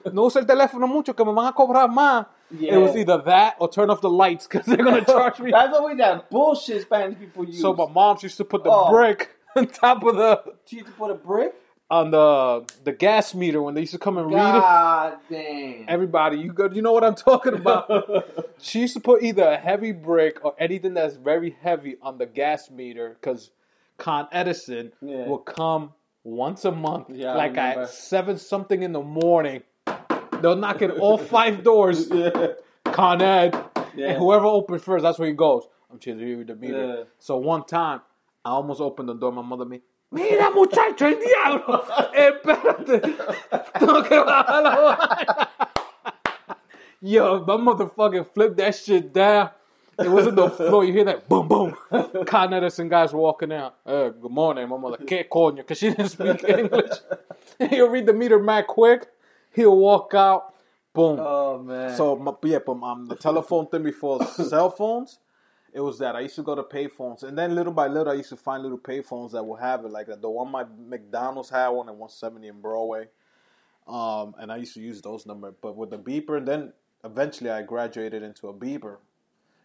Speaker 4: (laughs) No use el teléfono mucho que me van a cobrar más. It was either that or turn off the lights because they're going (laughs) to charge me.
Speaker 3: That's always that bullshit Spanish people use.
Speaker 4: So my moms used to put the
Speaker 3: Oh.
Speaker 4: brick (laughs) on top of the
Speaker 3: She used to put a brick?
Speaker 4: On the the gas meter when they used to come and read it.
Speaker 3: God damn.
Speaker 4: Everybody, you go, you know what I'm talking about. (laughs) she used to put either a heavy brick or anything that's very heavy on the gas meter because Con Edison
Speaker 3: Yeah.
Speaker 4: will come once a month,
Speaker 3: Yeah,
Speaker 4: like at seven something in the morning. They'll knock at all (laughs) five doors.
Speaker 3: yeah.
Speaker 4: Con Ed,
Speaker 3: Yeah.
Speaker 4: and whoever opens first, that's where he goes. I'm chasing you the meter. So one time, I almost opened the door. My mother me, mira muchacho, el diablo. Espérate, tengo que bajar la vaina." Yo, my motherfucking flipped that shit down. It was in the floor. You hear that boom, boom. Con Edison guys walking out. Uh, good morning. My mother can't call you because she didn't speak (laughs) English. He'll read the meter mad quick. He'll walk out. Boom.
Speaker 3: Oh, man.
Speaker 4: So my, yeah, but um, the telephone thing before cell phones, it was that I used to go to payphones, and then little by little, I used to find little payphones that would have it. Like that. the one my McDonald's had one at 170 in Broadway, um, and I used to use those numbers. But with the beeper, and then eventually I graduated into a beeper,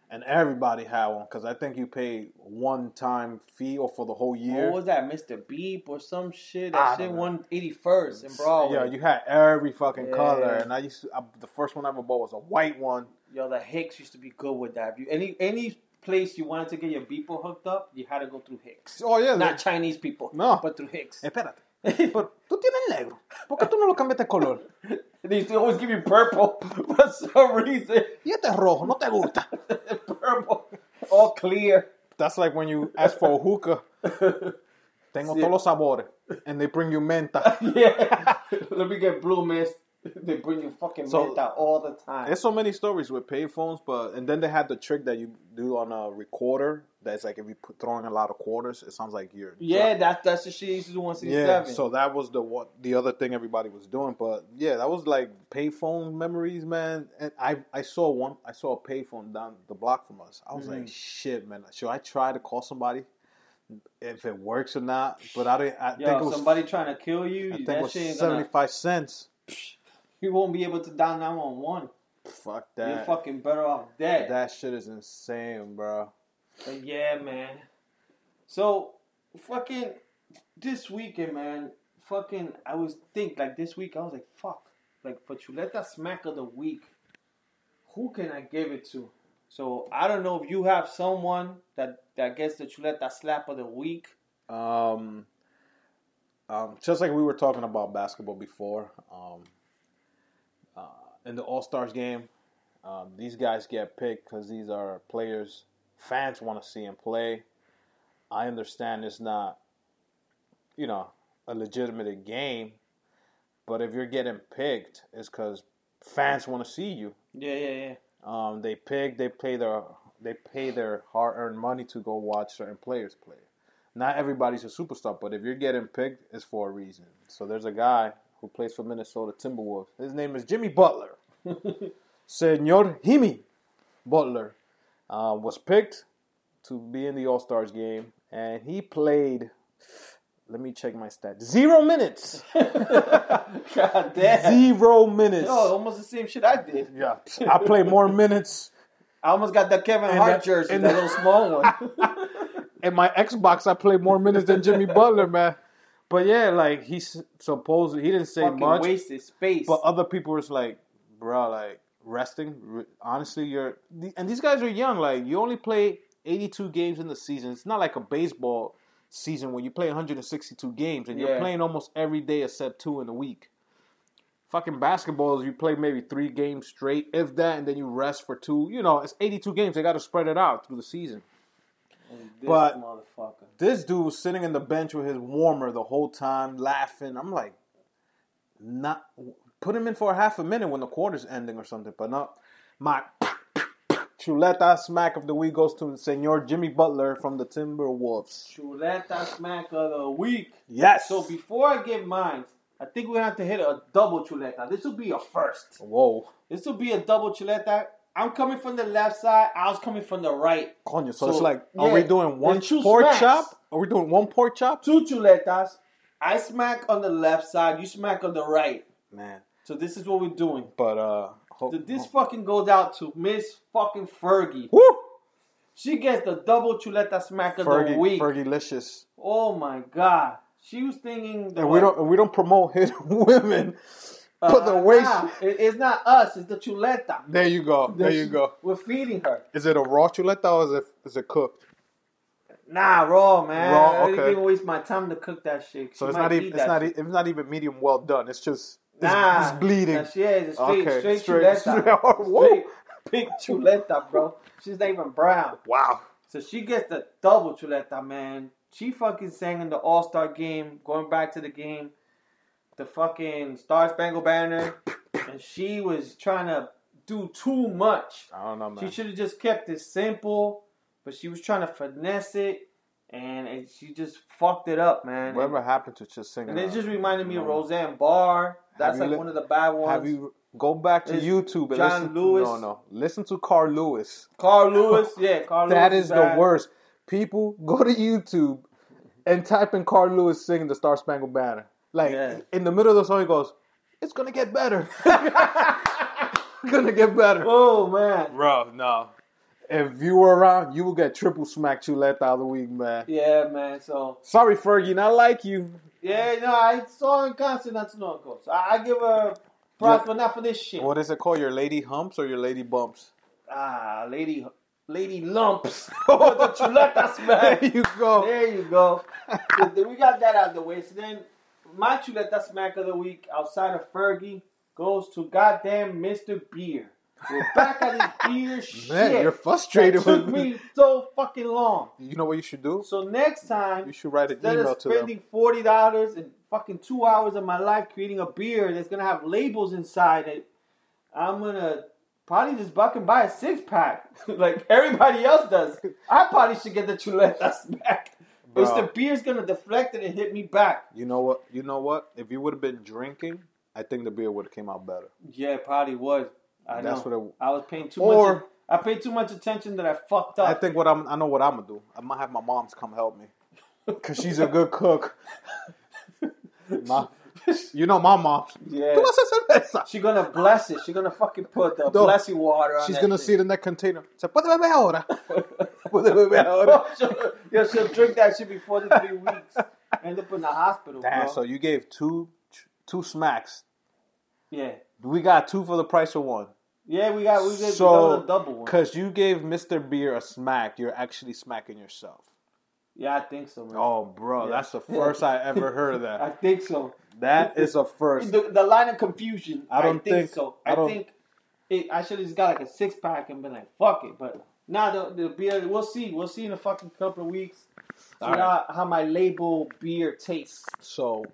Speaker 4: and everybody had one because I think you pay one time fee or for the whole year.
Speaker 3: What was that, Mr. Beep or some shit?
Speaker 4: I
Speaker 3: That shit
Speaker 4: don't
Speaker 3: one eighty first in Broadway.
Speaker 4: Yeah, you had every fucking
Speaker 3: Yeah.
Speaker 4: color, and I used to. I, the first one I ever bought was a white one.
Speaker 3: Yo, the Hicks used to be good with that. If you any any place you wanted to get your beeper hooked up, you had to go through Hicks.
Speaker 4: Oh yeah,
Speaker 3: Not Chinese people.
Speaker 4: No.
Speaker 3: But through Hicks.
Speaker 4: Espérate. (laughs) Pero tú tienes negro. ¿Por qué tú no lo cambiaste de color? (laughs)
Speaker 3: They used to always give you purple (laughs) for some reason.
Speaker 4: Y este es rojo, no te gusta.
Speaker 3: purple. All clear.
Speaker 4: That's like when you ask for a hookah. Tengo
Speaker 3: Sí.
Speaker 4: todos los sabores. And they bring you menta.
Speaker 3: Yeah. Let me get blue mist. (laughs) They bring you fucking
Speaker 4: So-
Speaker 3: mint out all the time.
Speaker 4: There's so many stories with payphones, but and then they had the trick that you do on a recorder. That's like if you put throwing a lot of quarters, it sounds like you're
Speaker 3: yeah, that's that's the shit you used to do on
Speaker 4: Yeah,
Speaker 3: C7.
Speaker 4: so that was the what the other thing everybody was doing. But yeah, that was like payphone memories, man. And I I saw one, I saw a payphone down the block from us. I was like, mm-hmm. shit, man, should I try to call somebody if it works or not? But I didn't. I
Speaker 3: Yo,
Speaker 4: think it was
Speaker 3: somebody trying to kill you,
Speaker 4: I think
Speaker 3: that
Speaker 4: it was seventy
Speaker 3: gonna,
Speaker 4: cents.
Speaker 3: You won't be able to dial 911.
Speaker 4: Fuck that.
Speaker 3: You're fucking better off dead.
Speaker 4: That shit is insane, bro.
Speaker 3: But yeah, man. So, fucking this weekend, man. Fucking, I was think like this week. I was like, fuck. Like for Chuleta Smack of the Week, who can I give it to? So I don't know if you have someone that that gets the Chuleta Slap of the Week.
Speaker 4: Um, um, just like we were talking about basketball before, um, uh, in the All Stars game, um, these guys get picked because these are players fans want to see them play. I understand it's not, you know, a legitimate game, but if you're getting picked, it's because fans want to see you.
Speaker 3: Yeah, yeah, yeah.
Speaker 4: Um, they pick, they pay their, they pay their hard-earned money to go watch certain players play. Not everybody's a superstar, but if you're getting picked, it's for a reason. So there's a guy who plays for Minnesota Timberwolves. His name is Jimmy Butler. (laughs) Senor Jimmy Butler uh, was picked to be in the All Stars game, and he played. Let me check my stats. Zero minutes. (laughs)
Speaker 3: God damn.
Speaker 4: Zero minutes.
Speaker 3: Yo, almost the same shit I did.
Speaker 4: Yeah, I play more (laughs) minutes.
Speaker 3: I almost got that Kevin
Speaker 4: And
Speaker 3: Hart
Speaker 4: that-
Speaker 3: jersey, that
Speaker 4: that-
Speaker 3: little small one.
Speaker 4: In my Xbox, I play more minutes than Jimmy Butler, man. But yeah, like he's supposed he didn't say
Speaker 3: Fucking
Speaker 4: much,
Speaker 3: wasted space.
Speaker 4: but other people was like, bro, like resting. Honestly, you're and these guys are young. Like you only play 82 games in the season. It's not like a baseball season where you play 162 games and you're playing almost every day except two in a week. Fucking basketball is you play maybe three games straight, if that, and then you rest for two. You know, it's 82 games. They got to spread it out through the season.
Speaker 3: This
Speaker 4: But-
Speaker 3: motherfucker.
Speaker 4: This dude was sitting in the bench with his warmer the whole time, laughing. I'm like, not put him in for a half a minute when the quarter's ending or something. But no, my chuleta smack of the week goes to Senor Jimmy Butler from the Timberwolves.
Speaker 3: Chuleta smack of the week.
Speaker 4: Yes.
Speaker 3: So before I give mine, I think we're gonna have to hit a double chuleta. This will be a first.
Speaker 4: Whoa,
Speaker 3: This will be a double chuleta. I'm coming from the left side. I was coming from the right.
Speaker 4: coño. So,
Speaker 3: So,
Speaker 4: it's like, are
Speaker 3: yeah,
Speaker 4: we doing one pork
Speaker 3: smacks.
Speaker 4: chop? Are we doing one pork chop?
Speaker 3: Two chuletas. I smack on the left side. You smack on the right.
Speaker 4: Man,
Speaker 3: So this is what we're doing.
Speaker 4: but uh, ho-
Speaker 3: This fucking goes out to Miss fucking Fergie.
Speaker 4: woo,
Speaker 3: She gets the double chuleta smack of the week.
Speaker 4: Fergie-licious.
Speaker 3: Oh my god. She was thinking
Speaker 4: And we don't, we don't promote (laughs) hit women. But the
Speaker 3: Uh,
Speaker 4: way
Speaker 3: nah,
Speaker 4: she-
Speaker 3: it's not us, it's the chuleta.
Speaker 4: there you go, there you go.
Speaker 3: We're feeding her.
Speaker 4: Is it a raw chuleta or is it is it cooked?
Speaker 3: Nah, raw man.
Speaker 4: Raw,
Speaker 3: I didn't even waste my time to cook that shit.
Speaker 4: So
Speaker 3: She
Speaker 4: it's not even it's not
Speaker 3: shit.
Speaker 4: e- it's not even medium well done. It's just it's,
Speaker 3: Nah,
Speaker 4: it's bleeding.
Speaker 3: That shit is straight,
Speaker 4: Okay,
Speaker 3: straight,
Speaker 4: straight-
Speaker 3: chuleta.
Speaker 4: straight- (laughs) Whoa.
Speaker 3: straight pink chuleta, bro. She's not even brown.
Speaker 4: Wow.
Speaker 3: So she gets the double chuleta, man. She fucking sang in the All Star game, going back to the game, the fucking Star Spangled Banner, and she was trying to do too much.
Speaker 4: I don't know, man.
Speaker 3: She should have just kept it simple, but she was trying to finesse it, and she just fucked it up, man.
Speaker 4: Whatever
Speaker 3: And,
Speaker 4: happened to just singing?
Speaker 3: and it just reminded me of. Roseanne Barr. That's like
Speaker 4: li-
Speaker 3: one of the bad ones.
Speaker 4: Have you go back to
Speaker 3: It's
Speaker 4: YouTube and
Speaker 3: John
Speaker 4: listen?
Speaker 3: Lewis.
Speaker 4: No, no. Listen to Carl Lewis.
Speaker 3: Carl Lewis, yeah, Carl
Speaker 4: That
Speaker 3: Lewis
Speaker 4: is the worst. People go to YouTube and type in Carl Lewis singing the Star Spangled Banner. Like
Speaker 3: Yeah.
Speaker 4: in the middle of the song, he goes, "It's gonna get better. (laughs) gonna get better."
Speaker 3: Oh man,
Speaker 4: Bro, no. If you were around, you would get triple smack chuleta of the week, man.
Speaker 3: yeah, man. So
Speaker 4: Sorry, Fergie, not like you.
Speaker 3: yeah, no, I saw her in concert not too long ago. So I, I give her props,
Speaker 4: Yeah.
Speaker 3: but not for this shit.
Speaker 4: What is it called? Your lady humps or your lady bumps?
Speaker 3: Ah, lady, lady lumps. (laughs) Oh the chuleta smack.
Speaker 4: There you go.
Speaker 3: There you go. So (laughs) then we got that out of the way. So then my chuleta smack of the week outside of Fergie goes to goddamn Mr. Beer. We're back at this (laughs) beer shit.
Speaker 4: Man, you're frustrated
Speaker 3: That took
Speaker 4: with
Speaker 3: me so fucking long.
Speaker 4: You know what you should do?
Speaker 3: So next time,
Speaker 4: You should write an
Speaker 3: instead
Speaker 4: email
Speaker 3: of
Speaker 4: to them.
Speaker 3: spending forty dollars and fucking two hours of my life creating a beer that's gonna have labels inside it, I'm gonna probably just fucking buy a six pack (laughs) like everybody else does. I probably should get the chuletas back. It's the beer's gonna deflect it and hit me back.
Speaker 4: You know what? You know what? If you would have been drinking, I think the beer would have came out better.
Speaker 3: Yeah, it probably would. I
Speaker 4: That's
Speaker 3: know.
Speaker 4: what it-
Speaker 3: I was paying too
Speaker 4: Or-
Speaker 3: much. I paid too much attention that I fucked up.
Speaker 4: I think what I'm. I know what I'm gonna do. I might have my mom's come help me, cause she's a good cook. (laughs) Ma- you know my mom.
Speaker 3: Yeah. She's gonna bless it. She's gonna fucking put the
Speaker 4: No.
Speaker 3: blessing water on
Speaker 4: She's gonna
Speaker 3: shit.
Speaker 4: see it in that container. Se puede beber ahora. (laughs) Puede beber ahora.
Speaker 3: she'll, yeah, she'll drink that shit before the three weeks. End up in the hospital,
Speaker 4: Damn.
Speaker 3: bro.
Speaker 4: So you gave two, two smacks.
Speaker 3: yeah,
Speaker 4: We got two for the price of one.
Speaker 3: yeah, we got we did
Speaker 4: So,
Speaker 3: a double one.
Speaker 4: because you gave Mr. Beer a smack, you're actually smacking yourself.
Speaker 3: Yeah, I think so, man.
Speaker 4: Oh, bro,
Speaker 3: Yeah.
Speaker 4: that's the (laughs) first I ever heard of that. (laughs)
Speaker 3: I think so.
Speaker 4: That is a first.
Speaker 3: The, the line of confusion.
Speaker 4: I don't
Speaker 3: think,
Speaker 4: think-
Speaker 3: so.
Speaker 4: I
Speaker 3: I, think it, I should have just got like a six pack and been like, fuck it. But now the, the beer, we'll see. We'll see in a fucking couple of weeks. See
Speaker 4: All right.
Speaker 3: how, how my label beer tastes.
Speaker 4: So,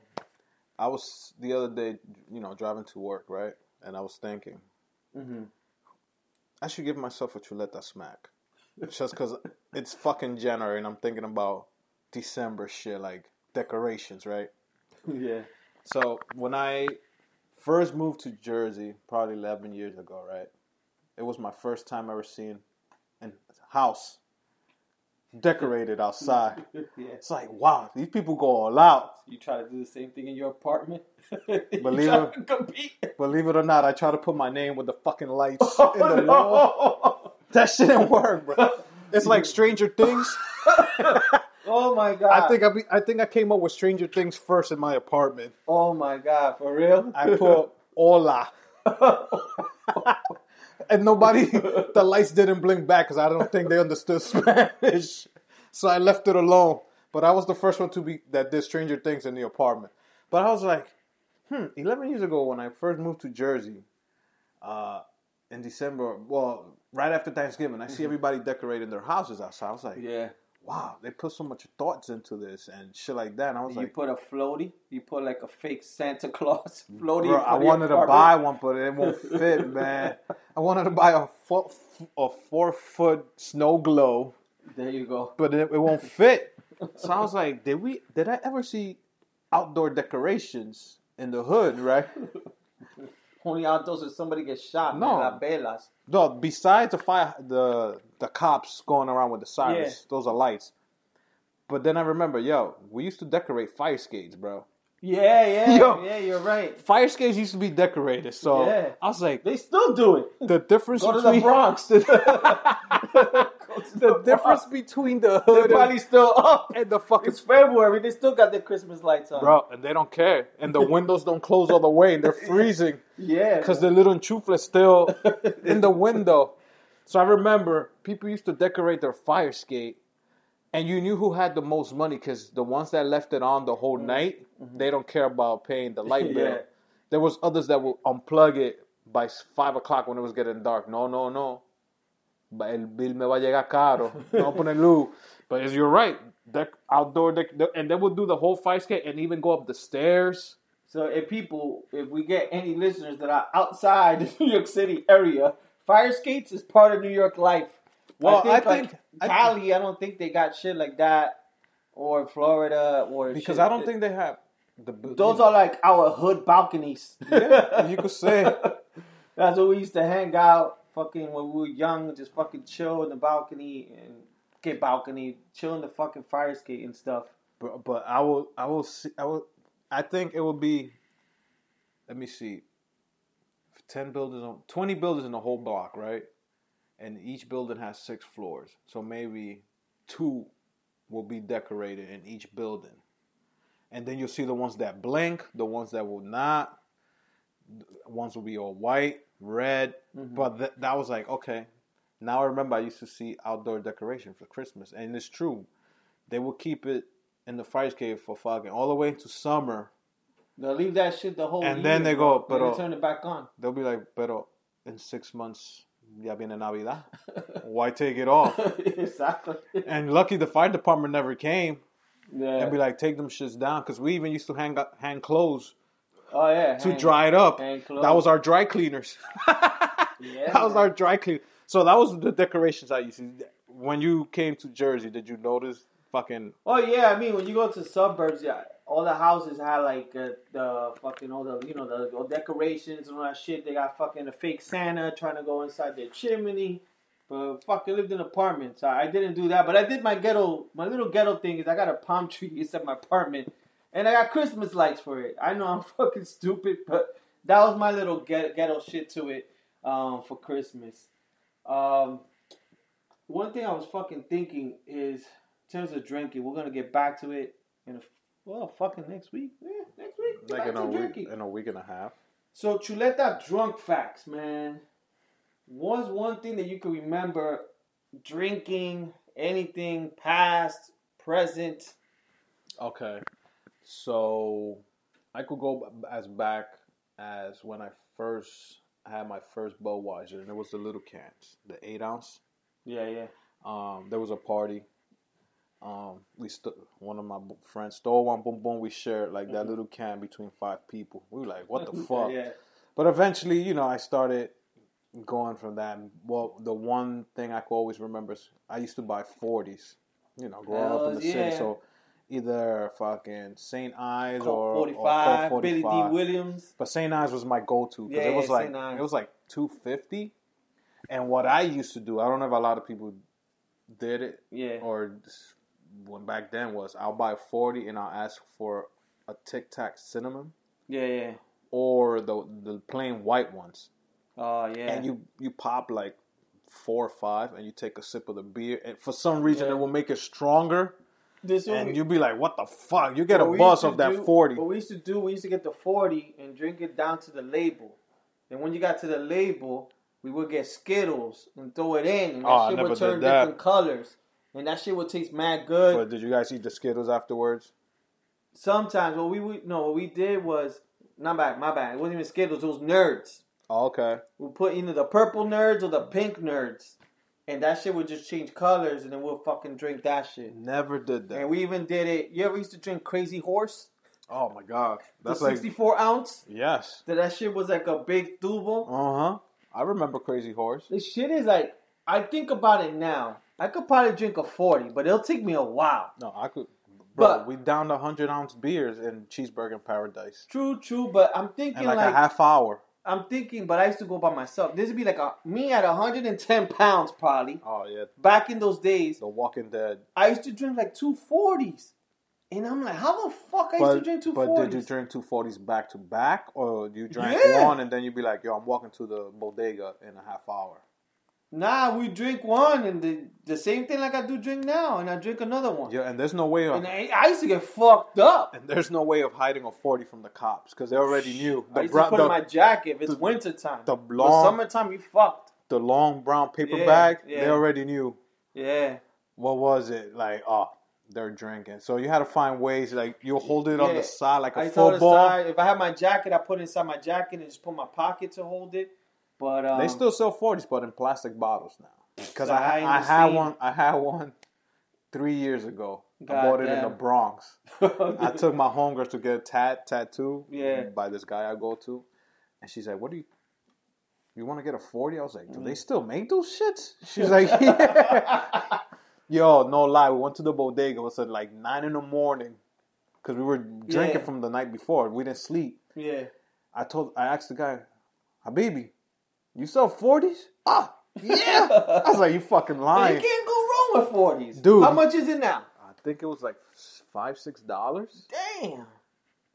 Speaker 4: I was the other day, you know, driving to work, right? And I was thinking,
Speaker 3: Mm-hmm.
Speaker 4: I should give myself a chuleta smack. Just because it's fucking January and I'm thinking about December shit, like decorations, right? (laughs)
Speaker 3: yeah.
Speaker 4: So when I first moved to Jersey, probably 11 years ago, right? It was my first time ever seeing house decorated outside. (laughs)
Speaker 3: yeah.
Speaker 4: It's like, wow, these people go all out.
Speaker 3: You try to do the same thing in your apartment. (laughs)
Speaker 4: Believe it-. Believe it or not, I try to put my name with the fucking lights
Speaker 3: Oh, (laughs)
Speaker 4: in the wall. That shit didn't work, bro. It's like Stranger Things.
Speaker 3: oh my god.
Speaker 4: I think I, be, I think I came up with Stranger Things first in my apartment.
Speaker 3: Oh my god, for real?
Speaker 4: I put hola. And nobody, the lights didn't blink back because I don't think they understood (laughs) Spanish. So I left it alone. But I was the first one to be that did Stranger Things in the apartment. But I was like, hmm, 11 years ago when I first moved to Jersey, uh, in December, well, right after Thanksgiving, I see everybody decorating their houses outside. I was like,
Speaker 3: Yeah.
Speaker 4: Wow, they put so much thoughts into this and shit like that. And I was
Speaker 3: you
Speaker 4: like, you
Speaker 3: put a floaty. You put like a fake Santa Claus (laughs) floaty.
Speaker 4: Bro, I wanted to buy one, but it won't (laughs) fit, man. I wanted to buy a four, a four foot snow globe,
Speaker 3: There you go.
Speaker 4: but it, it won't (laughs) fit. So I was like, did we? Did I ever see outdoor decorations in the hood? Right?
Speaker 3: Only outdoors if somebody gets shot.
Speaker 4: No.
Speaker 3: man, La velas.
Speaker 4: No. Besides the fire, the the cops going around with the sirens,
Speaker 3: Yeah.
Speaker 4: those are lights. But then I remember, yo, we used to decorate fire skates, bro.
Speaker 3: Yeah, yeah,
Speaker 4: Yo.
Speaker 3: yeah. You're right.
Speaker 4: Fire skates used to be decorated, so
Speaker 3: Yeah.
Speaker 4: I was like,
Speaker 3: They still do it.
Speaker 4: the difference
Speaker 3: Go to
Speaker 4: between
Speaker 3: the Bronx. (laughs) Go to (laughs)
Speaker 4: the difference between the
Speaker 3: They're
Speaker 4: hood
Speaker 3: probably
Speaker 4: and,
Speaker 3: still up.
Speaker 4: and the fucking
Speaker 3: It's February. They still got their Christmas lights on.
Speaker 4: bro, and they don't care, and the (laughs) windows don't close all the way, and they're freezing
Speaker 3: Yeah.
Speaker 4: because the little enchufla still in the window. So I remember people used to decorate their fire skate, and you knew who had the most money because the ones that left it on the whole mm-hmm. night, mm-hmm. they don't care about paying the (laughs) light bill.
Speaker 3: Yeah.
Speaker 4: There was others that would unplug it by five o'clock when it was getting dark. No, no, no. But el bill me va a llegar caro. No poner luz. (laughs) But as you're right, dec- outdoor dec- de- and they would do the whole fire skate and even go up the stairs.
Speaker 3: So if people, if we get any listeners that are outside the (laughs) New York City area, fire skates is part of New York life.
Speaker 4: Well,
Speaker 3: I think,
Speaker 4: I
Speaker 3: like,
Speaker 4: I
Speaker 3: Cali, I don't think they got shit like that, or Florida, or
Speaker 4: Because
Speaker 3: shit.
Speaker 4: I don't think they have the
Speaker 3: those are like our hood balconies. (laughs)
Speaker 4: Yeah, you could say. (laughs)
Speaker 3: That's where we used to hang out, fucking when we were young, just fucking chill in the balcony and get balcony, chill in the fucking fire skate and stuff.
Speaker 4: But, but I will I will see I will I think it will be let me see 10 buildings on 20 buildings in the whole block, right? And each building has 6 floors. So maybe two will be decorated in each building. And then you'll see the ones that blink, the ones that will not. Ones will be all white, red. Mm-hmm. But th- that was like, okay. Now I remember I used to see outdoor decoration for Christmas. And it's true. They will keep it in the fire escape for fucking all the way into summer.
Speaker 3: They'll leave that shit the whole
Speaker 4: And
Speaker 3: year,
Speaker 4: then they go,
Speaker 3: they turn it back on.
Speaker 4: They'll be like, but in six months, ya viene Navidad. Why take it off? (laughs)
Speaker 3: exactly.
Speaker 4: And lucky the fire department never came
Speaker 3: Yeah.
Speaker 4: and be like, take them shits down. Because we even used to hang up, hang clothes
Speaker 3: oh yeah.
Speaker 4: to
Speaker 3: hang-
Speaker 4: dry it up. That was our dry cleaners. (laughs)
Speaker 3: Yeah,
Speaker 4: that was
Speaker 3: man.
Speaker 4: our dry clean. So that was the decorations I used to. When you came to Jersey, did you notice fucking
Speaker 3: Oh yeah, I mean when you go to suburbs, yeah, all the houses had like uh, the fucking all the you know the, decorations and all that shit. They got fucking a fake Santa trying to go inside their chimney. But fuck, I lived in apartments. I, I didn't do that, but I did my ghetto. My little ghetto thing is I got a palm tree (laughs) inside my apartment, and I got Christmas lights for it. I know I'm (laughs) fucking stupid, but that was my little ghetto shit to it um, for Christmas. Um, one thing I was fucking thinking is in terms of drinking, we're gonna get back to it in a well, fucking next week. Yeah, next week.
Speaker 4: Like in a week
Speaker 3: drinking.
Speaker 4: in a week and a half?
Speaker 3: So Chuleta drunk facts, man. What's one thing that you can remember drinking, anything past, present?
Speaker 4: Okay, so I could go as back as when I first had my first Budweiser, and it was the little cans, the eight ounce.
Speaker 3: Yeah, yeah.
Speaker 4: Um, there was a party. Um, we st- one of my b- friends stole one. Boom, boom. We shared like that little can between five people. We were like, "What the (laughs) fuck?"
Speaker 3: Yeah.
Speaker 4: But eventually, you know, I started going from that. Well, the one thing I could always remember is I used to buy forties. You know, growing up in
Speaker 3: Hells
Speaker 4: the city, so either fucking St. Ides
Speaker 3: Colt
Speaker 4: or
Speaker 3: 45,
Speaker 4: or
Speaker 3: Billy
Speaker 4: Dee
Speaker 3: Williams.
Speaker 4: But St. Ides was my go-to because
Speaker 3: Yeah,
Speaker 4: it was like. It was like two fifty. And what I used to do, I don't know if a lot of people did it
Speaker 3: Yeah.
Speaker 4: or when back then was I'll buy forty and I'll ask for a Tic Tac cinnamon
Speaker 3: Yeah, yeah.
Speaker 4: or the the plain white ones,
Speaker 3: Oh, yeah.
Speaker 4: and you you pop like four or five, and you take a sip of the beer, and for some reason
Speaker 3: Yeah.
Speaker 4: it will make it stronger,
Speaker 3: this
Speaker 4: and you'll be like, "What the fuck?" You get a buzz of that
Speaker 3: do-
Speaker 4: forty.
Speaker 3: What we used to do, we used to get the 40 and drink it down to the label. And when you got to the label, we would get Skittles and throw it in, and that
Speaker 4: Oh,
Speaker 3: shit would turn different colors, and that shit would taste mad good.
Speaker 4: But did you guys eat the Skittles afterwards?
Speaker 3: Sometimes what we would no, what we did was not bad, my bad. It wasn't even Skittles. It was Nerds.
Speaker 4: Oh, okay.
Speaker 3: We'll put either the purple Nerds or the pink Nerds, and that shit would just change colors, and then we'll fucking drink that shit.
Speaker 4: Never did that.
Speaker 3: And we even did it. You ever used to drink Crazy Horse?
Speaker 4: oh my god. That's
Speaker 3: the
Speaker 4: like
Speaker 3: 64 ounce.
Speaker 4: yes.
Speaker 3: That that shit was like a big tubo.
Speaker 4: Uh huh. I remember Crazy Horse.
Speaker 3: This shit is like I think about it now. I could probably drink a 40, but it'll take me a while.
Speaker 4: No, I could. Bro,
Speaker 3: But-
Speaker 4: we downed hundred ounce beers in Cheeseburger in Paradise
Speaker 3: True, true, but I'm thinking
Speaker 4: in like,
Speaker 3: like,
Speaker 4: a half hour.
Speaker 3: I'm thinking, but I used to go by myself. This would be like a me at 110 pounds probably.
Speaker 4: Oh yeah,
Speaker 3: Back in those days,
Speaker 4: The Walking Dead.
Speaker 3: I used to drink like two forties, and I'm like, how the fuck I used to drink two
Speaker 4: but did you
Speaker 3: forties?
Speaker 4: drink two forties back to back, or do you drank
Speaker 3: Yeah.
Speaker 4: one and then you'd be like, "Yo, I'm walking to the bodega in a half hour."
Speaker 3: Nah, we drink one and the the same thing like I do drink now, and I drink another one.
Speaker 4: Yeah, and there's no way of
Speaker 3: And I, I used to get fucked up.
Speaker 4: and there's no way of hiding a forty from the cops because they already knew
Speaker 3: I used to put
Speaker 4: the,
Speaker 3: in my jacket if it's
Speaker 4: the-
Speaker 3: winter time.
Speaker 4: the long-
Speaker 3: summertime, you fucked.
Speaker 4: the long brown paper
Speaker 3: Yeah,
Speaker 4: bag. They already knew
Speaker 3: Yeah.
Speaker 4: what was it like. Oh, they're drinking. So you had to find ways like you hold it on the side like a
Speaker 3: I
Speaker 4: football.
Speaker 3: side, if I have my jacket, I put it inside my jacket and just put my pocket to hold it. But um,
Speaker 4: They still sell forties, but in plastic bottles now. Because I,
Speaker 3: I
Speaker 4: I had one. I had one three years ago. I bought it in the Bronx. (laughs) I took my homegirl to get a tat tattoo
Speaker 3: Yeah.
Speaker 4: by this guy I go to, and she's like, "What do you? You want to get a 40? I was like, "Do
Speaker 3: Mm.
Speaker 4: they still make those shits?" (laughs) She's like, "Yeah." Yo, no lie. We went to the bodega. It was at like nine in the morning because we were drinking
Speaker 3: Yeah.
Speaker 4: from the night before. We didn't sleep.
Speaker 3: yeah.
Speaker 4: I told, I asked the guy, Habibi, you sell 40s? Ah, yeah. (laughs) I was like, you fucking lying.
Speaker 3: You can't go wrong with forties,
Speaker 4: Dude.
Speaker 3: How much is it now?
Speaker 4: I think it was like five, six dollars.
Speaker 3: Damn.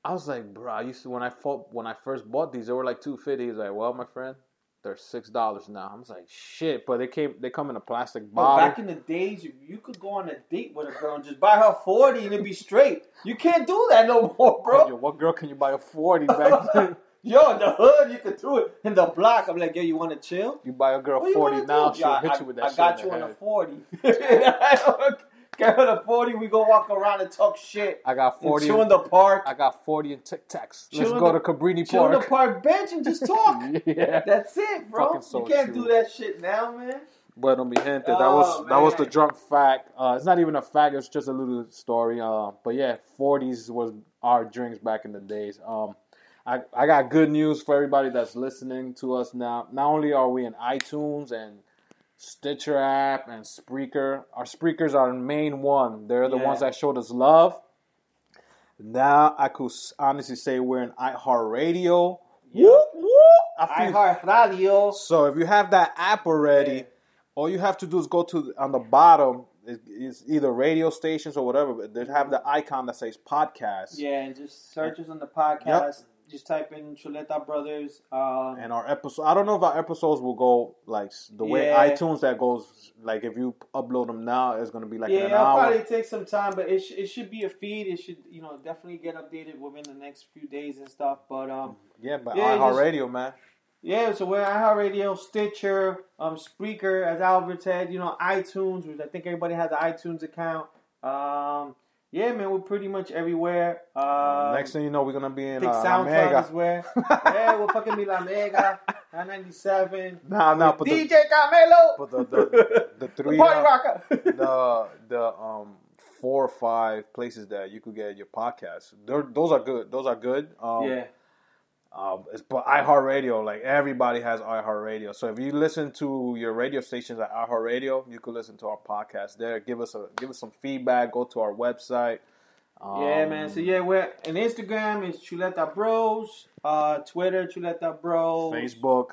Speaker 4: I was like, bro, I used to when I fought, when I first bought these, they were like two fifty. He's like, well, my friend, they're six dollars now. I was like, shit, but they came, they come in a plastic
Speaker 3: But
Speaker 4: bottle.
Speaker 3: back in the days, you, could go on a date with a girl and just buy her forty and it'd be straight. You can't do that no (laughs) more,
Speaker 4: Yo,
Speaker 3: bro.
Speaker 4: what girl can you buy a forty back (laughs) then?
Speaker 3: Yo, in the hood, you could do it. In the block, I'm like, yo, you want to chill?
Speaker 4: You buy a girl
Speaker 3: What
Speaker 4: forty now,
Speaker 3: do?
Speaker 4: she'll
Speaker 3: Yeah,
Speaker 4: hit
Speaker 3: I,
Speaker 4: you with that shit.
Speaker 3: I
Speaker 4: got
Speaker 3: you on a 40. (laughs) (laughs) Get her the 40, we go walk around and talk shit.
Speaker 4: I got
Speaker 3: And
Speaker 4: forty.
Speaker 3: chill in the park.
Speaker 4: I got forty in Tic Tacs. Let's go
Speaker 3: the-
Speaker 4: to Cabrini
Speaker 3: chill in the
Speaker 4: Park.
Speaker 3: park bench and just talk. (laughs)
Speaker 4: yeah.
Speaker 3: That's it, bro.
Speaker 4: So
Speaker 3: you can't
Speaker 4: true.
Speaker 3: do that shit now, man.
Speaker 4: But Bueno, mi gente, that
Speaker 3: Oh,
Speaker 4: was that was the drunk fact. Uh, it's not even a fact; it's just a little story. Uh, but yeah, forties was our drinks back in the days. Um, I I got good news for everybody that's listening to us now. Not only are we in iTunes and Stitcher app and Spreaker, our Spreakers are the main one. They're the
Speaker 3: Yeah.
Speaker 4: ones that showed us love. Now I could honestly say we're in iHeartRadio. Whoop, whoop. I
Speaker 3: I
Speaker 4: feel
Speaker 3: heart radio.
Speaker 4: so if you have that app already,
Speaker 3: Yeah.
Speaker 4: all you have to do is go to on the bottom. It- It's either radio stations or whatever. But they have the icon that says podcast.
Speaker 3: Yeah, and just search us on the podcast. Just type in Chuleta Brothers. Um,
Speaker 4: And our episode, I don't know if our episodes will go like the way
Speaker 3: Yeah.
Speaker 4: iTunes that goes. Like if you upload them now, it's gonna be like
Speaker 3: yeah,
Speaker 4: in an
Speaker 3: it'll
Speaker 4: hour.
Speaker 3: probably take some time, but it, sh- it should be a feed. It should, you know, definitely get updated within the next few days and stuff. But um,
Speaker 4: Yeah, but
Speaker 3: Yeah,
Speaker 4: iHeartRadio, man.
Speaker 3: yeah, so we're iHeartRadio, Stitcher, um, Spreaker, as Albert said, you know, iTunes, which I think everybody has an iTunes account. Um, yeah, man, we're pretty much everywhere. Um,
Speaker 4: Next thing you know, we're gonna be in uh, La Mega.
Speaker 3: where. yeah, we'll fucking be La Mega, 997. (laughs)
Speaker 4: Nah, nah, but the,
Speaker 3: DJ Camilo,
Speaker 4: but the the, the
Speaker 3: the (laughs)
Speaker 4: three
Speaker 3: party
Speaker 4: uh,
Speaker 3: rocker. (laughs)
Speaker 4: the the um four or five places that you could get your podcast. They're, those are good. Those are good. Um,
Speaker 3: yeah.
Speaker 4: Um, it's, but iHeartRadio, like everybody has iHeartRadio. So if you listen to your radio stations at iHeartRadio, you could listen to our podcast there. Give us a give us some feedback. Go to our website. Um,
Speaker 3: Yeah, man. So yeah, we're and Instagram is Chuleta Bros. Uh, Twitter Chuleta Bros.
Speaker 4: Facebook.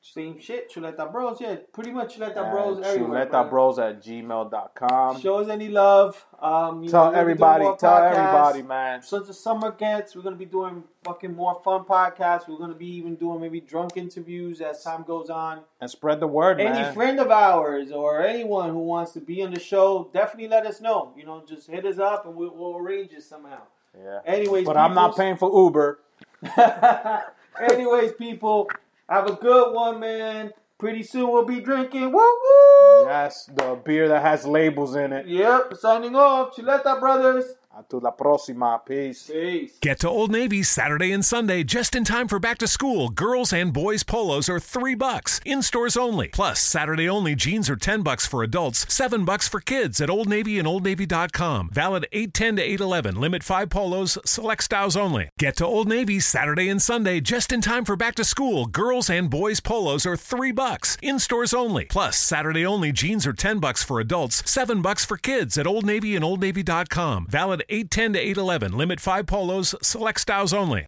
Speaker 3: Same shit. Chuleta Bros. Yeah, pretty much Chuleta
Speaker 4: at
Speaker 3: Bros.
Speaker 4: Chuleta. Bros at gmail.com.
Speaker 3: Show us any love. Um, you know,
Speaker 4: Tell
Speaker 3: we're gonna be doing
Speaker 4: everybody. Tell
Speaker 3: podcasts.
Speaker 4: everybody, man.
Speaker 3: Since the summer gets, we're gonna be doing fucking more fun podcasts. We're gonna be even doing maybe drunk interviews as time goes on.
Speaker 4: And spread the word,
Speaker 3: Any
Speaker 4: man.
Speaker 3: friend of ours or anyone who wants to be on the show, definitely let us know. You know, just hit us up and we'll, we'll arrange it somehow.
Speaker 4: yeah.
Speaker 3: Anyways,
Speaker 4: But I'm not paying for Uber. (laughs)
Speaker 3: Anyways, people, have a good one, man. Pretty soon we'll be drinking. Woo woo.
Speaker 4: Yes, the beer that has labels in it.
Speaker 3: Yep. Signing off. Chuleta Brothers.
Speaker 4: Uh, Hasta la próxima. Peace.
Speaker 3: Peace.
Speaker 5: Get to Old Navy Saturday and Sunday just in time for back to school. Girls and boys polos are 3 bucks in stores only. Plus, Saturday only jeans are 10 bucks for adults, 7 bucks for kids at Old Navy and oldnavy.com. Valid 810 to 811. Limit 5 polos, select styles only. Get to Old Navy Saturday and Sunday just in time for back to school. Girls and boys polos are 3 bucks in stores only. Plus, Saturday only jeans are 10 bucks for adults, 7 bucks for kids at Old Navy and oldnavy.com. Valid 810 to 811. Limit 5 polos, select styles only.